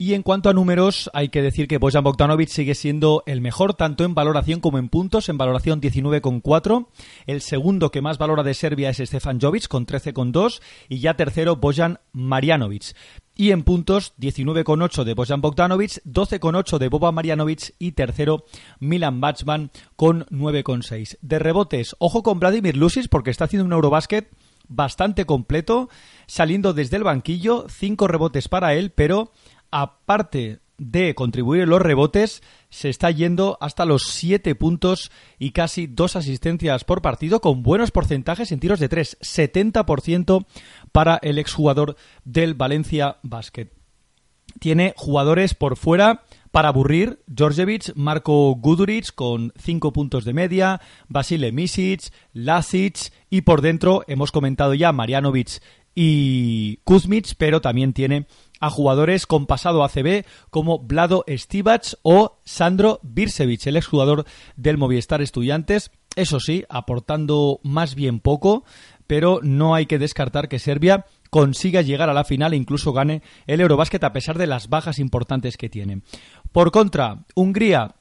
[SPEAKER 4] y en cuanto a números, hay que decir que Bojan Bogdanovic sigue siendo el mejor tanto en valoración como en puntos, en valoración 19,4. El segundo que más valora de Serbia es Stefan Jovic con 13,2 y ya tercero Bojan Marjanovic. Y en puntos 19,8 de Bojan Bogdanovic, 12,8 de Boba Marjanovic y tercero Milan Bachman con 9,6. De rebotes, ojo con Vladimir Lusis porque está haciendo un Eurobasket bastante completo, saliendo desde el banquillo, 5 rebotes para él, pero aparte de contribuir en los rebotes, se está yendo hasta los 7 puntos y casi dos asistencias por partido, con buenos porcentajes en tiros de 3, 70% para el exjugador del Valencia Basket. Tiene jugadores por fuera para aburrir, Djordjevic, Marco Guduric con 5 puntos de media, Basile Misic, Lasic y por dentro hemos comentado ya Marianovic y Kuzmic, pero también tiene a jugadores con pasado ACB como Vlado Stivac o Sandro Birsevic, el exjugador del Movistar Estudiantes. Eso sí, aportando más bien poco, pero no hay que descartar que Serbia consiga llegar a la final e incluso gane el Eurobásquet a pesar de las bajas importantes que tiene. Por contra, Hungría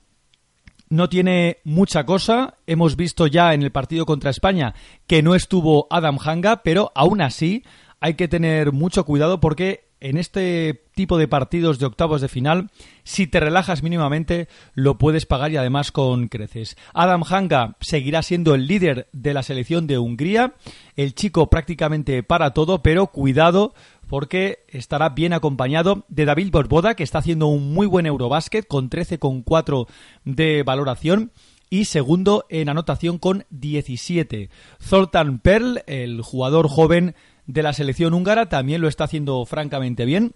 [SPEAKER 4] no tiene mucha cosa. Hemos visto ya en el partido contra España que no estuvo Adam Hanga, pero aún así hay que tener mucho cuidado porque en este tipo de partidos de octavos de final, si te relajas mínimamente, lo puedes pagar y además con creces. Adam Hanga seguirá siendo el líder de la selección de Hungría, el chico prácticamente para todo, pero cuidado porque estará bien acompañado de David Borboda, que está haciendo un muy buen Eurobásquet con 13,4 de valoración y segundo en anotación con 17. Zoltan Perl, el jugador joven de la selección húngara también lo está haciendo francamente bien.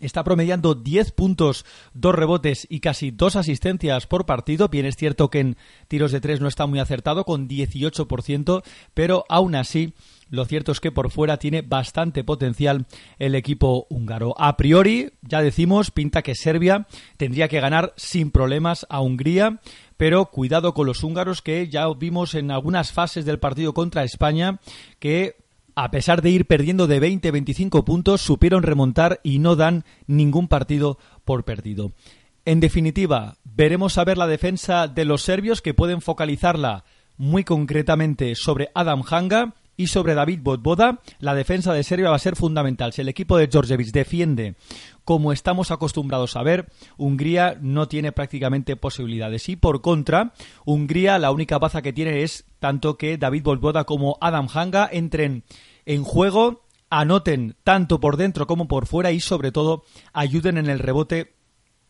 [SPEAKER 4] Está promediando 10 puntos, 2 rebotes y casi 2 asistencias por partido. Bien, es cierto que en tiros de 3 no está muy acertado, con 18%, pero aún así lo cierto es que por fuera tiene bastante potencial el equipo húngaro. A priori, ya decimos, pinta que Serbia tendría que ganar sin problemas a Hungría, pero cuidado con los húngaros que ya vimos en algunas fases del partido contra España que a pesar de ir perdiendo de 20-25 puntos, supieron remontar y no dan ningún partido por perdido. En definitiva, veremos a ver la defensa de los serbios que pueden focalizarla muy concretamente sobre Adam Hanga y sobre David Botboda. La defensa de Serbia va a ser fundamental. Si el equipo de Georgievich defiende como estamos acostumbrados a ver, Hungría no tiene prácticamente posibilidades. Y por contra, Hungría la única baza que tiene es tanto que David Volvoda como Adam Hanga entren en juego, anoten tanto por dentro como por fuera y sobre todo ayuden en el rebote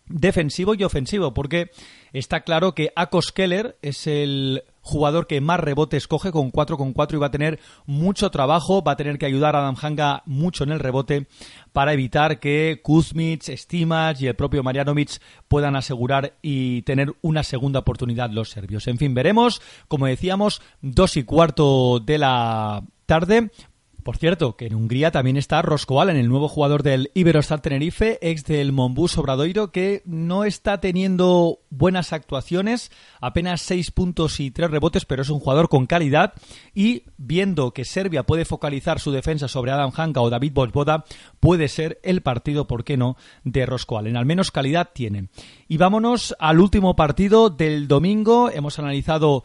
[SPEAKER 4] defensivo y ofensivo, porque está claro que Akos Keller es el jugador que más rebotes coge con 4 con 4 y va a tener mucho trabajo, va a tener que ayudar a Adam Hanga mucho en el rebote para evitar que Kuzmic, Stimac y el propio Marianovic puedan asegurar y tener una segunda oportunidad los serbios. En fin, veremos, como decíamos, dos y cuarto de la tarde. Por cierto, que en Hungría también está Rosco en el nuevo jugador del Iberostar Tenerife, ex del Monbus Obradoiro, que no está teniendo buenas actuaciones, apenas 6 puntos y 3 rebotes, pero es un jugador con calidad. Y viendo que Serbia puede focalizar su defensa sobre Adam Hanka o David Bosboda, puede ser el partido, ¿por qué no?, de Rosco Al menos calidad tiene. Y vámonos al último partido del domingo. Hemos analizado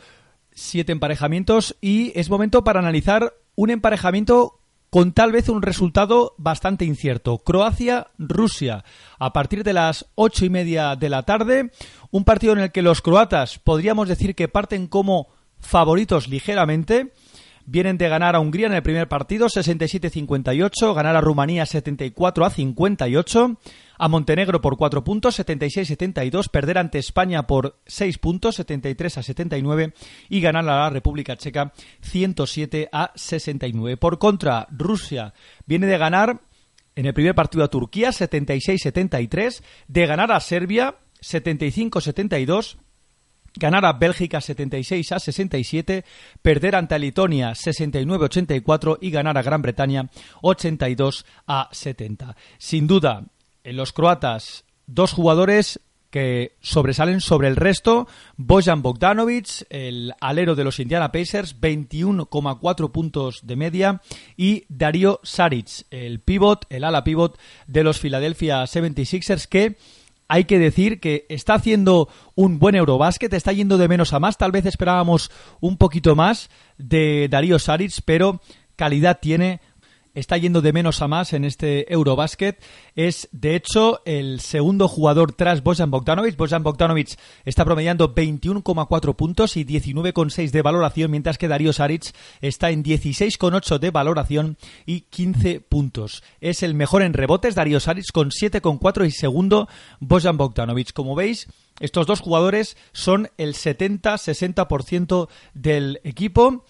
[SPEAKER 4] siete emparejamientos y es momento para analizar un emparejamiento con tal vez un resultado bastante incierto. Croacia-Rusia, a partir de las ocho y media de la tarde, un partido en el que los croatas podríamos decir que parten como favoritos ligeramente. Vienen de ganar a Hungría en el primer partido, 67-58, ganar a Rumanía 74 58 a Montenegro por 4 puntos, 76-72, perder ante España por 6 puntos, 73 a 79 y ganar a la República Checa 107 a 69. Por contra, Rusia viene de ganar en el primer partido a Turquía 76-73, de ganar a Serbia 75-72 ganar a Bélgica 76 a 67, perder ante Letonia 69-84 y ganar a Gran Bretaña 82 a 70. Sin duda, en los croatas, dos jugadores que sobresalen sobre el resto. Bojan Bogdanovic, el alero de los Indiana Pacers, 21,4 puntos de media. Y Darío Saric, el pivot, el ala pivot de los Philadelphia 76ers, que hay que decir que está haciendo un buen Eurobásquet, está yendo de menos a más. Tal vez esperábamos un poquito más de Darío Saric, pero calidad tiene está yendo de menos a más en este Eurobasket. Es, de hecho, el segundo jugador tras Bojan Bogdanovic. Bojan Bogdanovic está promediando 21,4 puntos y 19,6 de valoración, mientras que Darío Saric está en 16,8 de valoración y 15 puntos. Es el mejor en rebotes, Darío Saric con 7,4 y segundo Bojan Bogdanovic. Como veis, estos dos jugadores son el 70-60% del equipo.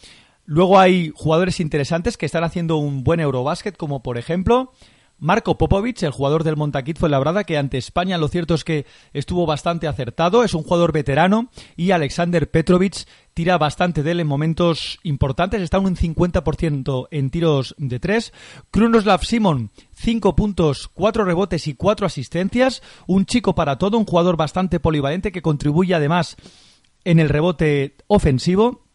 [SPEAKER 4] Luego hay jugadores interesantes que están haciendo un buen Eurobásquet, como por ejemplo Marco Popovic, el jugador del Montaquit fue labrada, que ante España lo cierto es que estuvo bastante acertado, es un jugador veterano, y Alexander Petrovic tira bastante de él en momentos importantes, está un 50% en tiros de tres. Krunoslav Simon, 5 puntos, 4 rebotes y 4 asistencias, un chico para todo, un jugador bastante polivalente que contribuye además en el rebote ofensivo.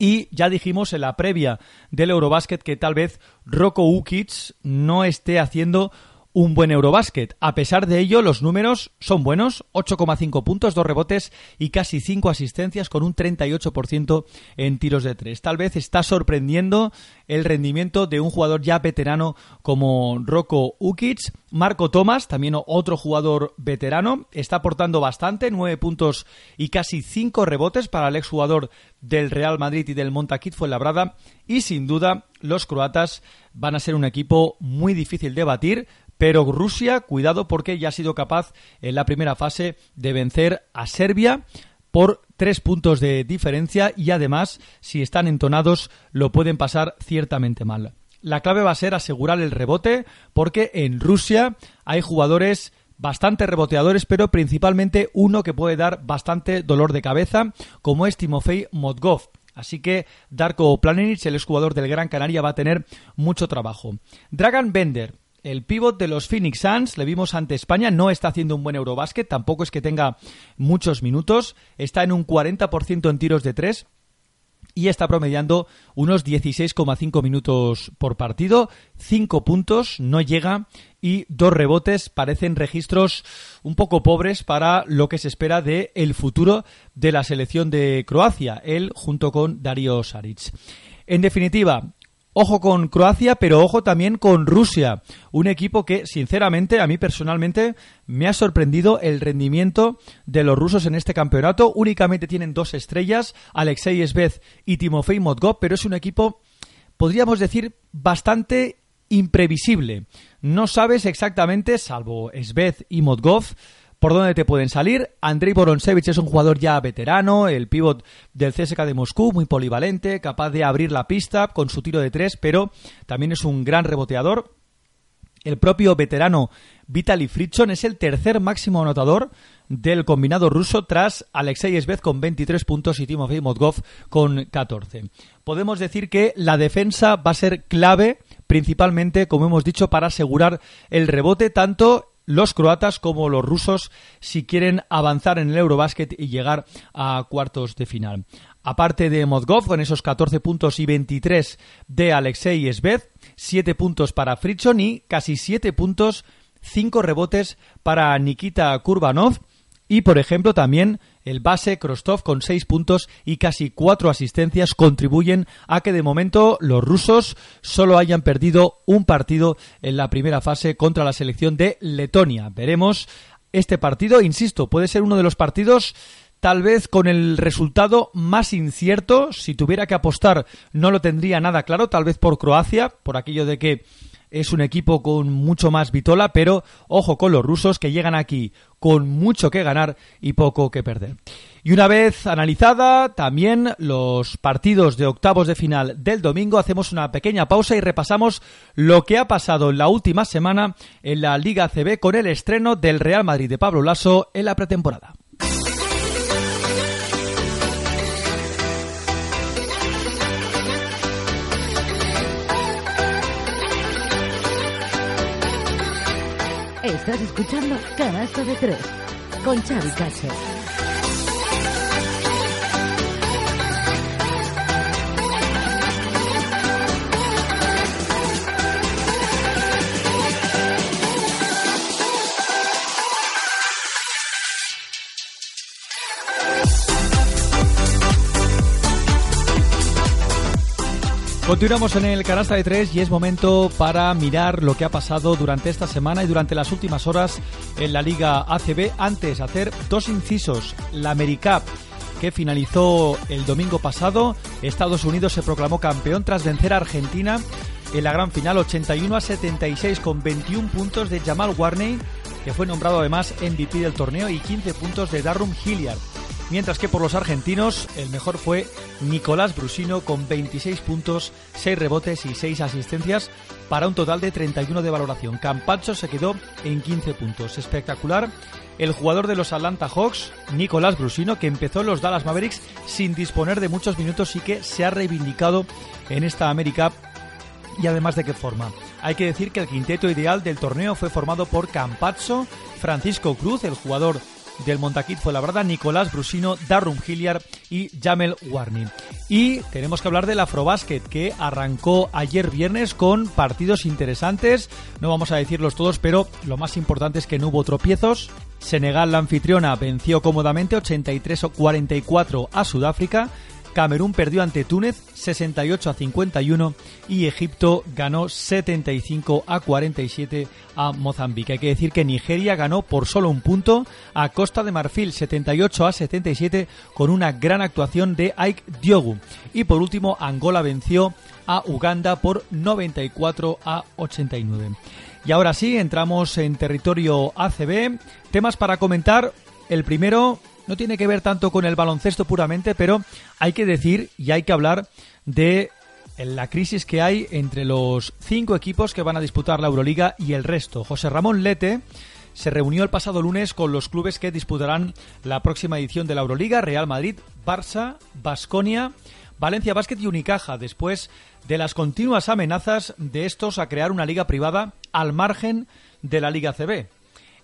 [SPEAKER 4] Y ya dijimos en la previa del Eurobasket que tal vez Rocco Ukic no esté haciendo un buen Eurobasket. A pesar de ello, los números son buenos, 8,5 puntos, 2 rebotes y casi 5 asistencias con un 38% en tiros de 3. Tal vez está sorprendiendo el rendimiento de un jugador ya veterano como Rocco Ukic. Marco Thomas, también otro jugador veterano, está aportando bastante, 9 puntos y casi 5 rebotes para el exjugador del Real Madrid y del Montaquit Labrada. y sin duda los croatas van a ser un equipo muy difícil de batir pero Rusia, cuidado porque ya ha sido capaz en la primera fase de vencer a Serbia por tres puntos de diferencia y además, si están entonados, lo pueden pasar ciertamente mal. La clave va a ser asegurar el rebote porque en Rusia hay jugadores bastante reboteadores, pero principalmente uno que puede dar bastante dolor de cabeza, como es Timofey Modgov. Así que Darko Planinic, el exjugador del Gran Canaria, va a tener mucho trabajo. Dragan Bender, el pívot de los Phoenix Suns, le vimos ante España, no está haciendo un buen Eurobásquet, tampoco es que tenga muchos minutos, está en un 40% en tiros de tres y está promediando unos 16,5 minutos por partido, 5 puntos, no llega y dos rebotes parecen registros un poco pobres para lo que se espera de el futuro de la selección de Croacia, él junto con Darío Saric. En definitiva, Ojo con Croacia, pero ojo también con Rusia, un equipo que, sinceramente, a mí personalmente me ha sorprendido el rendimiento de los rusos en este campeonato. Únicamente tienen dos estrellas, Alexei Esvez y Timofey Modgov, pero es un equipo, podríamos decir, bastante imprevisible. No sabes exactamente, salvo Esvez y Modgov, por dónde te pueden salir. Andrei Boronsevich es un jugador ya veterano, el pívot del CSK de Moscú, muy polivalente, capaz de abrir la pista con su tiro de tres, pero también es un gran reboteador. El propio veterano Vitaly Fritson es el tercer máximo anotador del combinado ruso tras Alexei Esvez con 23 puntos y Timofey Modgov con 14. Podemos decir que la defensa va a ser clave principalmente, como hemos dicho, para asegurar el rebote tanto los croatas como los rusos si quieren avanzar en el Eurobasket y llegar a cuartos de final. Aparte de Modgov, con esos 14 puntos y 23 de Alexei Esved, 7 puntos para Fritson y casi 7 puntos, 5 rebotes para Nikita Kurbanov y, por ejemplo, también el base Krostov con seis puntos y casi cuatro asistencias contribuyen a que de momento los rusos solo hayan perdido un partido en la primera fase contra la selección de Letonia. Veremos este partido, insisto, puede ser uno de los partidos tal vez con el resultado más incierto. Si tuviera que apostar, no lo tendría nada claro, tal vez por Croacia, por aquello de que es un equipo con mucho más vitola, pero ojo con los rusos que llegan aquí con mucho que ganar y poco que perder. Y una vez analizada también los partidos de octavos de final del domingo, hacemos una pequeña pausa y repasamos lo que ha pasado en la última semana en la Liga CB con el estreno del Real Madrid de Pablo Lasso en la pretemporada.
[SPEAKER 3] Estás escuchando Canasta de Tres con Xavi Cacho.
[SPEAKER 4] Continuamos en el canasta de tres y es momento para mirar lo que ha pasado durante esta semana y durante las últimas horas en la Liga ACB. Antes, hacer dos incisos. La AmeriCup que finalizó el domingo pasado. Estados Unidos se proclamó campeón tras vencer a Argentina en la gran final 81 a 76 con 21 puntos de Jamal Warney, que fue nombrado además MVP del torneo, y 15 puntos de Darrum Hilliard mientras que por los argentinos el mejor fue Nicolás Brusino con 26 puntos, 6 rebotes y 6 asistencias para un total de 31 de valoración. Campacho se quedó en 15 puntos. Espectacular. El jugador de los Atlanta Hawks, Nicolás Brusino, que empezó los Dallas Mavericks sin disponer de muchos minutos y que se ha reivindicado en esta América y además de qué forma. Hay que decir que el quinteto ideal del torneo fue formado por Campazzo, Francisco Cruz, el jugador del Montaquit fue la verdad Nicolás Brusino, Darrum Hilliard y Jamel Warning. Y tenemos que hablar del Afrobasket que arrancó ayer viernes con partidos interesantes. No vamos a decirlos todos, pero lo más importante es que no hubo tropiezos. Senegal, la anfitriona, venció cómodamente 83 44 a Sudáfrica. Camerún perdió ante Túnez 68 a 51 y Egipto ganó 75 a 47 a Mozambique. Hay que decir que Nigeria ganó por solo un punto a Costa de Marfil 78 a 77 con una gran actuación de Ike Diogu. Y por último Angola venció a Uganda por 94 a 89. Y ahora sí, entramos en territorio ACB. Temas para comentar. El primero, no tiene que ver tanto con el baloncesto puramente, pero hay que decir y hay que hablar de la crisis que hay entre los cinco equipos que van a disputar la Euroliga y el resto. José Ramón Lete se reunió el pasado lunes con los clubes que disputarán la próxima edición de la Euroliga, Real Madrid, Barça, Basconia, Valencia Basket y Unicaja, después de las continuas amenazas de estos a crear una liga privada al margen de la Liga CB.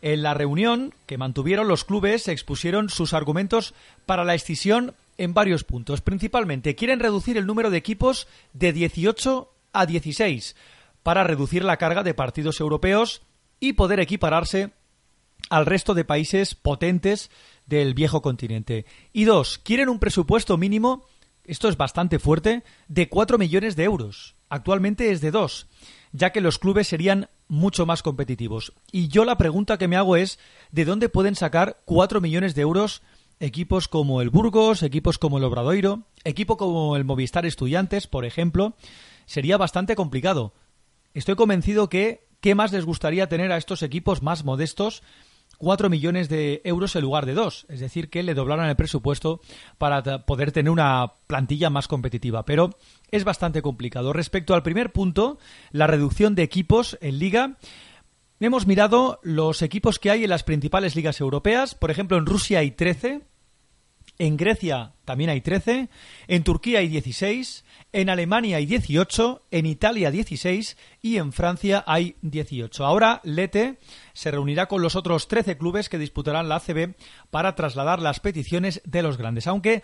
[SPEAKER 4] En la reunión que mantuvieron los clubes expusieron sus argumentos para la escisión en varios puntos. Principalmente quieren reducir el número de equipos de 18 a 16 para reducir la carga de partidos europeos y poder equipararse al resto de países potentes del viejo continente. Y dos, quieren un presupuesto mínimo, esto es bastante fuerte, de 4 millones de euros. Actualmente es de 2 ya que los clubes serían mucho más competitivos. Y yo la pregunta que me hago es, ¿de dónde pueden sacar 4 millones de euros equipos como el Burgos, equipos como el Obradoiro, equipo como el Movistar Estudiantes, por ejemplo? Sería bastante complicado. Estoy convencido que ¿qué más les gustaría tener a estos equipos más modestos 4 millones de euros en lugar de 2, es decir, que le doblaron el presupuesto para poder tener una plantilla más competitiva, pero es bastante complicado. Respecto al primer punto, la reducción de equipos en liga, hemos mirado los equipos que hay en las principales ligas europeas, por ejemplo, en Rusia hay 13, en Grecia también hay 13, en Turquía hay 16, en Alemania hay 18, en Italia 16 y en Francia hay 18. Ahora Lete se reunirá con los otros 13 clubes que disputarán la ACB para trasladar las peticiones de los grandes, aunque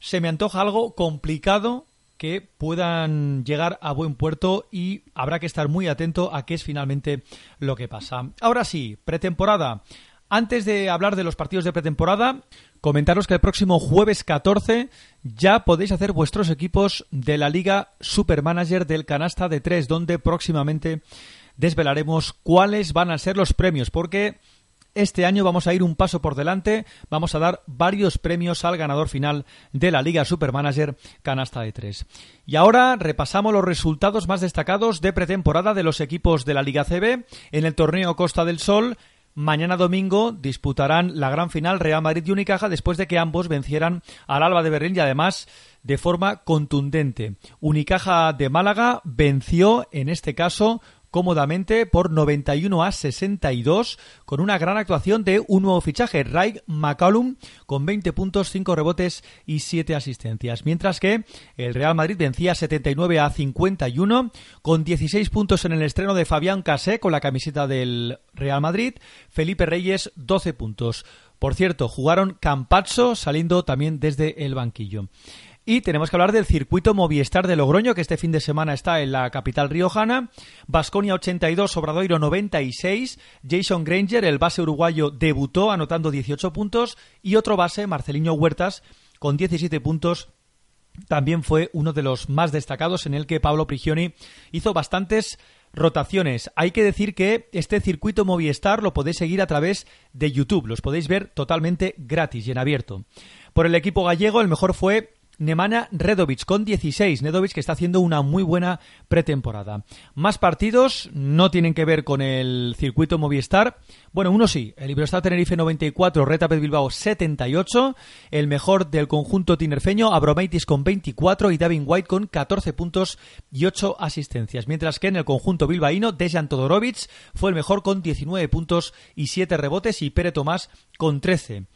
[SPEAKER 4] se me antoja algo complicado que puedan llegar a buen puerto y habrá que estar muy atento a qué es finalmente lo que pasa. Ahora sí, pretemporada. Antes de hablar de los partidos de pretemporada, comentaros que el próximo jueves 14 ya podéis hacer vuestros equipos de la Liga Supermanager del Canasta de 3, donde próximamente desvelaremos cuáles van a ser los premios, porque este año vamos a ir un paso por delante, vamos a dar varios premios al ganador final de la Liga Supermanager Canasta de 3. Y ahora repasamos los resultados más destacados de pretemporada de los equipos de la Liga CB en el torneo Costa del Sol Mañana domingo disputarán la gran final Real Madrid y Unicaja después de que ambos vencieran al Alba de Berlín y además de forma contundente. Unicaja de Málaga venció en este caso cómodamente por 91 a 62 con una gran actuación de un nuevo fichaje, Raig McCallum, con 20 puntos, 5 rebotes y 7 asistencias. Mientras que el Real Madrid vencía 79 a 51 con 16 puntos en el estreno de Fabián Casé con la camiseta del Real Madrid, Felipe Reyes 12 puntos. Por cierto, jugaron Campazzo saliendo también desde el banquillo. Y tenemos que hablar del circuito Movistar de Logroño, que este fin de semana está en la capital riojana. Basconia 82, Obradoiro 96. Jason Granger, el base uruguayo, debutó anotando 18 puntos. Y otro base, Marcelinho Huertas, con 17 puntos. También fue uno de los más destacados en el que Pablo Prigioni hizo bastantes rotaciones. Hay que decir que este circuito Movistar lo podéis seguir a través de YouTube. Los podéis ver totalmente gratis y en abierto. Por el equipo gallego, el mejor fue Nemanja Redovic con 16. Nedovic que está haciendo una muy buena pretemporada. Más partidos no tienen que ver con el circuito Movistar. Bueno, uno sí. El Iberostar Tenerife 94, Retapet Bilbao 78. El mejor del conjunto tinerfeño, Abromaitis con 24 y Davin White con 14 puntos y 8 asistencias. Mientras que en el conjunto bilbaíno, Dejan Todorovic fue el mejor con 19 puntos y 7 rebotes y Pere Tomás con 13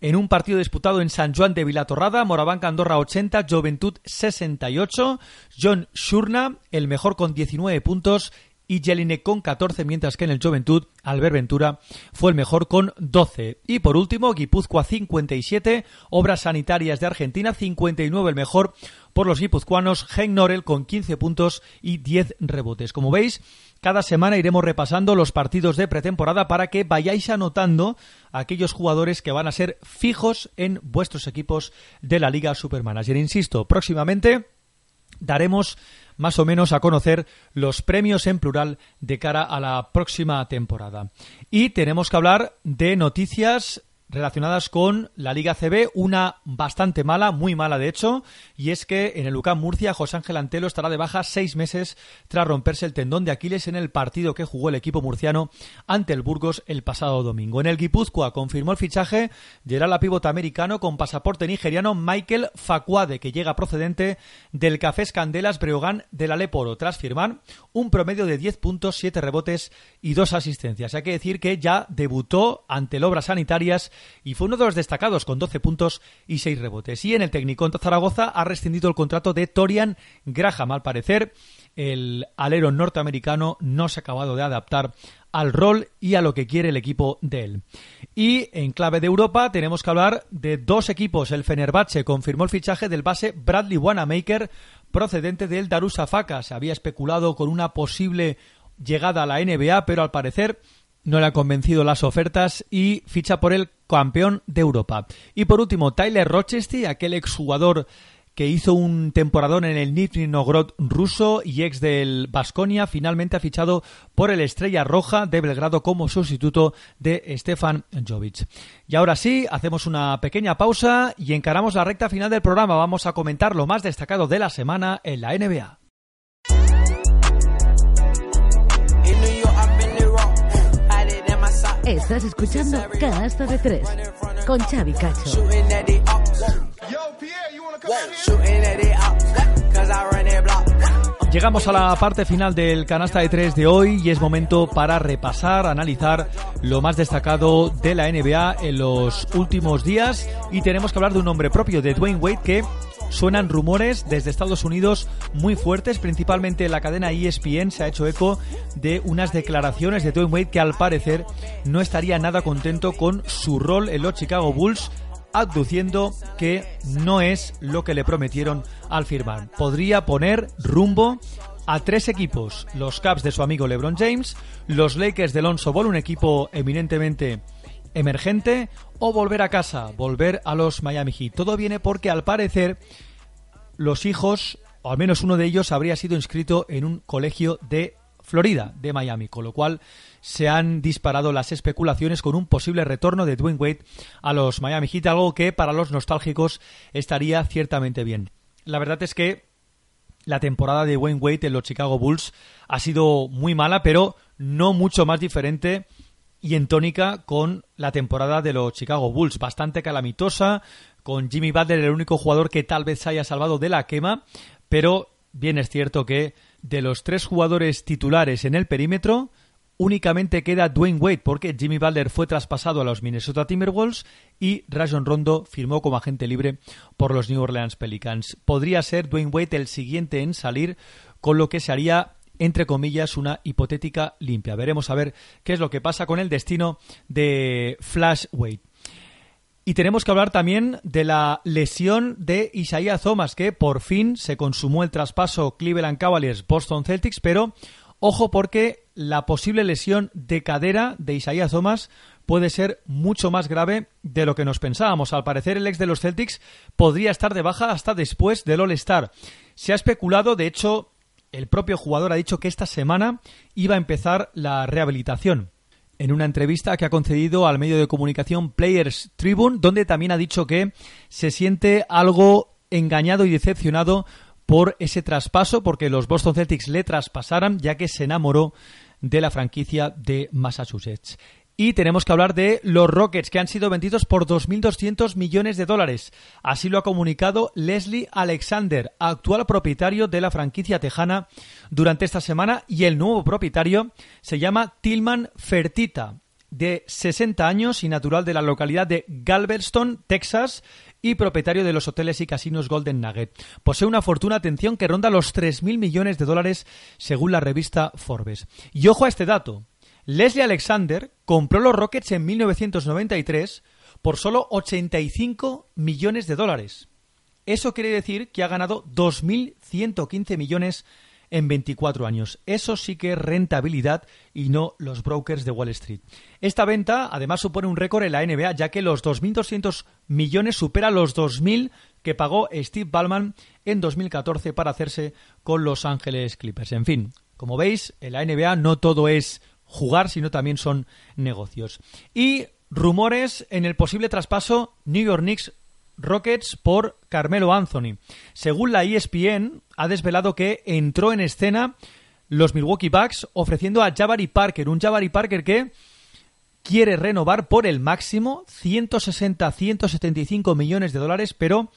[SPEAKER 4] en un partido disputado en San Juan de Vilatorrada, Morabanca Andorra 80, Juventud 68, John Shurna, el mejor con 19 puntos, y Jelinek con 14, mientras que en el Juventud, Albert Ventura fue el mejor con 12. Y por último, Guipúzcoa 57, Obras Sanitarias de Argentina 59, el mejor por los guipuzcoanos, Gen Norel con 15 puntos y 10 rebotes. Como veis, cada semana iremos repasando los partidos de pretemporada para que vayáis anotando aquellos jugadores que van a ser fijos en vuestros equipos de la Liga Supermanager. Insisto, próximamente daremos más o menos a conocer los premios en plural de cara a la próxima temporada. Y tenemos que hablar de noticias relacionadas con la Liga CB, una bastante mala, muy mala de hecho, y es que en el UCAM Murcia José Ángel Antelo estará de baja seis meses tras romperse el tendón de Aquiles en el partido que jugó el equipo murciano ante el Burgos el pasado domingo. En el Guipúzcoa confirmó el fichaje de la pívota americano con pasaporte nigeriano Michael Facuade, que llega procedente del Cafés Candelas Breogán del Aleporo, tras firmar un promedio de 10 puntos, 7 rebotes y 2 asistencias. Hay que decir que ya debutó ante Obras Sanitarias y fue uno de los destacados con 12 puntos y 6 rebotes. Y en el técnico Zaragoza ha rescindido el contrato de Torian Graham. Al parecer, el alero norteamericano no se ha acabado de adaptar al rol y a lo que quiere el equipo de él. Y en clave de Europa tenemos que hablar de dos equipos. El Fenerbahce confirmó el fichaje del base Bradley Wanamaker procedente del Darussafaka. Se había especulado con una posible llegada a la NBA, pero al parecer no le han convencido las ofertas y ficha por el campeón de Europa. Y por último, Tyler Rochester, aquel exjugador que hizo un temporadón en el Nizhny Novgorod ruso y ex del Basconia, finalmente ha fichado por el Estrella Roja de Belgrado como sustituto de Stefan Jovic. Y ahora sí, hacemos una pequeña pausa y encaramos la recta final del programa. Vamos a comentar lo más destacado de la semana en la NBA.
[SPEAKER 3] Estás escuchando Canasta de Tres con Xavi Cacho.
[SPEAKER 4] Llegamos a la parte final del canasta de tres de hoy y es momento para repasar, analizar lo más destacado de la NBA en los últimos días. Y tenemos que hablar de un nombre propio, de Dwayne Wade, que suenan rumores desde Estados Unidos muy fuertes, principalmente la cadena ESPN se ha hecho eco de unas declaraciones de Dwayne Wade que al parecer no estaría nada contento con su rol en los Chicago Bulls aduciendo que no es lo que le prometieron al firmar. Podría poner rumbo a tres equipos, los Cavs de su amigo LeBron James, los Lakers de Lonzo Ball, un equipo eminentemente emergente o volver a casa, volver a los Miami Heat. Todo viene porque al parecer los hijos, o al menos uno de ellos, habría sido inscrito en un colegio de Florida, de Miami, con lo cual se han disparado las especulaciones con un posible retorno de Dwayne Wade a los Miami Heat, algo que para los nostálgicos estaría ciertamente bien. La verdad es que la temporada de Dwayne Wade en los Chicago Bulls ha sido muy mala, pero no mucho más diferente y en tónica con la temporada de los Chicago Bulls, bastante calamitosa, con Jimmy Butler el único jugador que tal vez se haya salvado de la quema, pero bien es cierto que de los tres jugadores titulares en el perímetro, únicamente queda Dwayne Wade porque Jimmy Butler fue traspasado a los Minnesota Timberwolves y Rajon Rondo firmó como agente libre por los New Orleans Pelicans. Podría ser Dwayne Wade el siguiente en salir, con lo que se haría entre comillas, una hipotética limpia. Veremos a ver qué es lo que pasa con el destino de Flash Wade. Y tenemos que hablar también de la lesión de Isaiah Thomas, que por fin se consumó el traspaso Cleveland Cavaliers-Boston Celtics, pero ojo porque la posible lesión de cadera de Isaiah Thomas puede ser mucho más grave de lo que nos pensábamos. Al parecer, el ex de los Celtics podría estar de baja hasta después del All-Star. Se ha especulado, de hecho, el propio jugador ha dicho que esta semana iba a empezar la rehabilitación. En una entrevista que ha concedido al medio de comunicación Players Tribune, donde también ha dicho que se siente algo engañado y decepcionado por ese traspaso, porque los Boston Celtics le traspasaran, ya que se enamoró de la franquicia de Massachusetts. Y tenemos que hablar de los Rockets, que han sido vendidos por 2.200 millones de dólares. Así lo ha comunicado Leslie Alexander, actual propietario de la franquicia tejana, durante esta semana. Y el nuevo propietario se llama Tillman Fertita, de 60 años y natural de la localidad de Galveston, Texas, y propietario de los hoteles y casinos Golden Nugget. Posee una fortuna, atención, que ronda los 3.000 millones de dólares según la revista Forbes. Y ojo a este dato. Leslie Alexander compró los Rockets en 1993 por solo 85 millones de dólares. Eso quiere decir que ha ganado 2.115 millones en 24 años. Eso sí que es rentabilidad y no los brokers de Wall Street. Esta venta además supone un récord en la NBA ya que los 2.200 millones supera los 2.000 que pagó Steve Ballman en 2014 para hacerse con Los Ángeles Clippers. En fin, como veis, en la NBA no todo es jugar, sino también son negocios. Y rumores en el posible traspaso New York Knicks Rockets por Carmelo Anthony. Según la ESPN, ha desvelado que entró en escena los Milwaukee Bucks ofreciendo a Jabari Parker, un Jabari Parker que quiere renovar por el máximo 160-175 millones de dólares, pero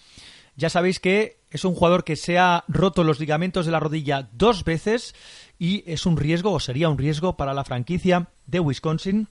[SPEAKER 4] ya sabéis que es un jugador que se ha roto los ligamentos de la rodilla dos veces y es un riesgo o sería un riesgo para la franquicia de Wisconsin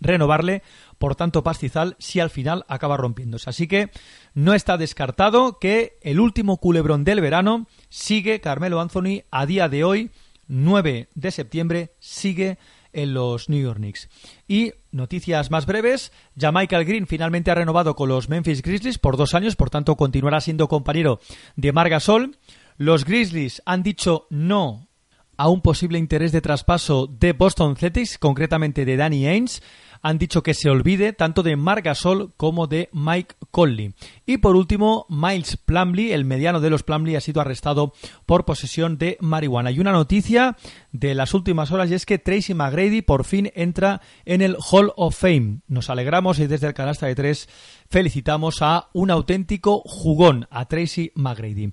[SPEAKER 4] renovarle por tanto pastizal si al final acaba rompiéndose. Así que no está descartado que el último culebrón del verano sigue Carmelo Anthony a día de hoy, 9 de septiembre, sigue en los New York Knicks. Y noticias más breves, ya Michael Green finalmente ha renovado con los Memphis Grizzlies por dos años, por tanto continuará siendo compañero de Margasol. Los Grizzlies han dicho no a un posible interés de traspaso de Boston Celtics, concretamente de Danny Ainge han dicho que se olvide tanto de Marc Gasol como de Mike Conley. Y por último, Miles Plumley, el mediano de los Plumley, ha sido arrestado por posesión de marihuana. Y una noticia de las últimas horas y es que Tracy McGrady por fin entra en el Hall of Fame. Nos alegramos y desde el canasta de tres felicitamos a un auténtico jugón, a Tracy McGrady.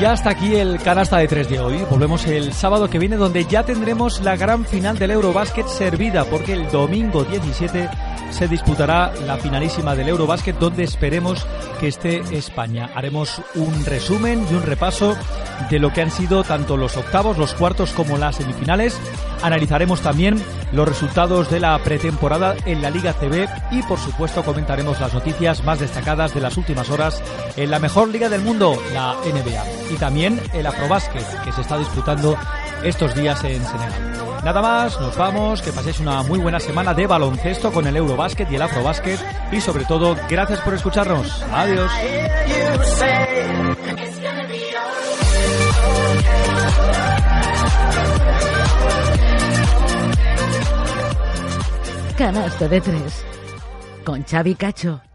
[SPEAKER 4] Ya hasta aquí el canasta de 3 de hoy. Volvemos el sábado que viene donde ya tendremos la gran final del Eurobasket servida porque el domingo 17 se disputará la finalísima del Eurobásquet donde esperemos que esté España. Haremos un resumen y un repaso de lo que han sido tanto los octavos, los cuartos como las semifinales. Analizaremos también los resultados de la pretemporada en la Liga CB y por supuesto comentaremos las noticias más destacadas de las últimas horas en la mejor liga del mundo, la NBA. Y también el Afrobásquet que se está disputando estos días en Senegal. Nada más, nos vamos, que paséis una muy buena semana de baloncesto con el Eurobásquet y el Afrobásquet y sobre todo, gracias por escucharnos. Adiós.
[SPEAKER 3] Canasta de tres con Xavi Cacho.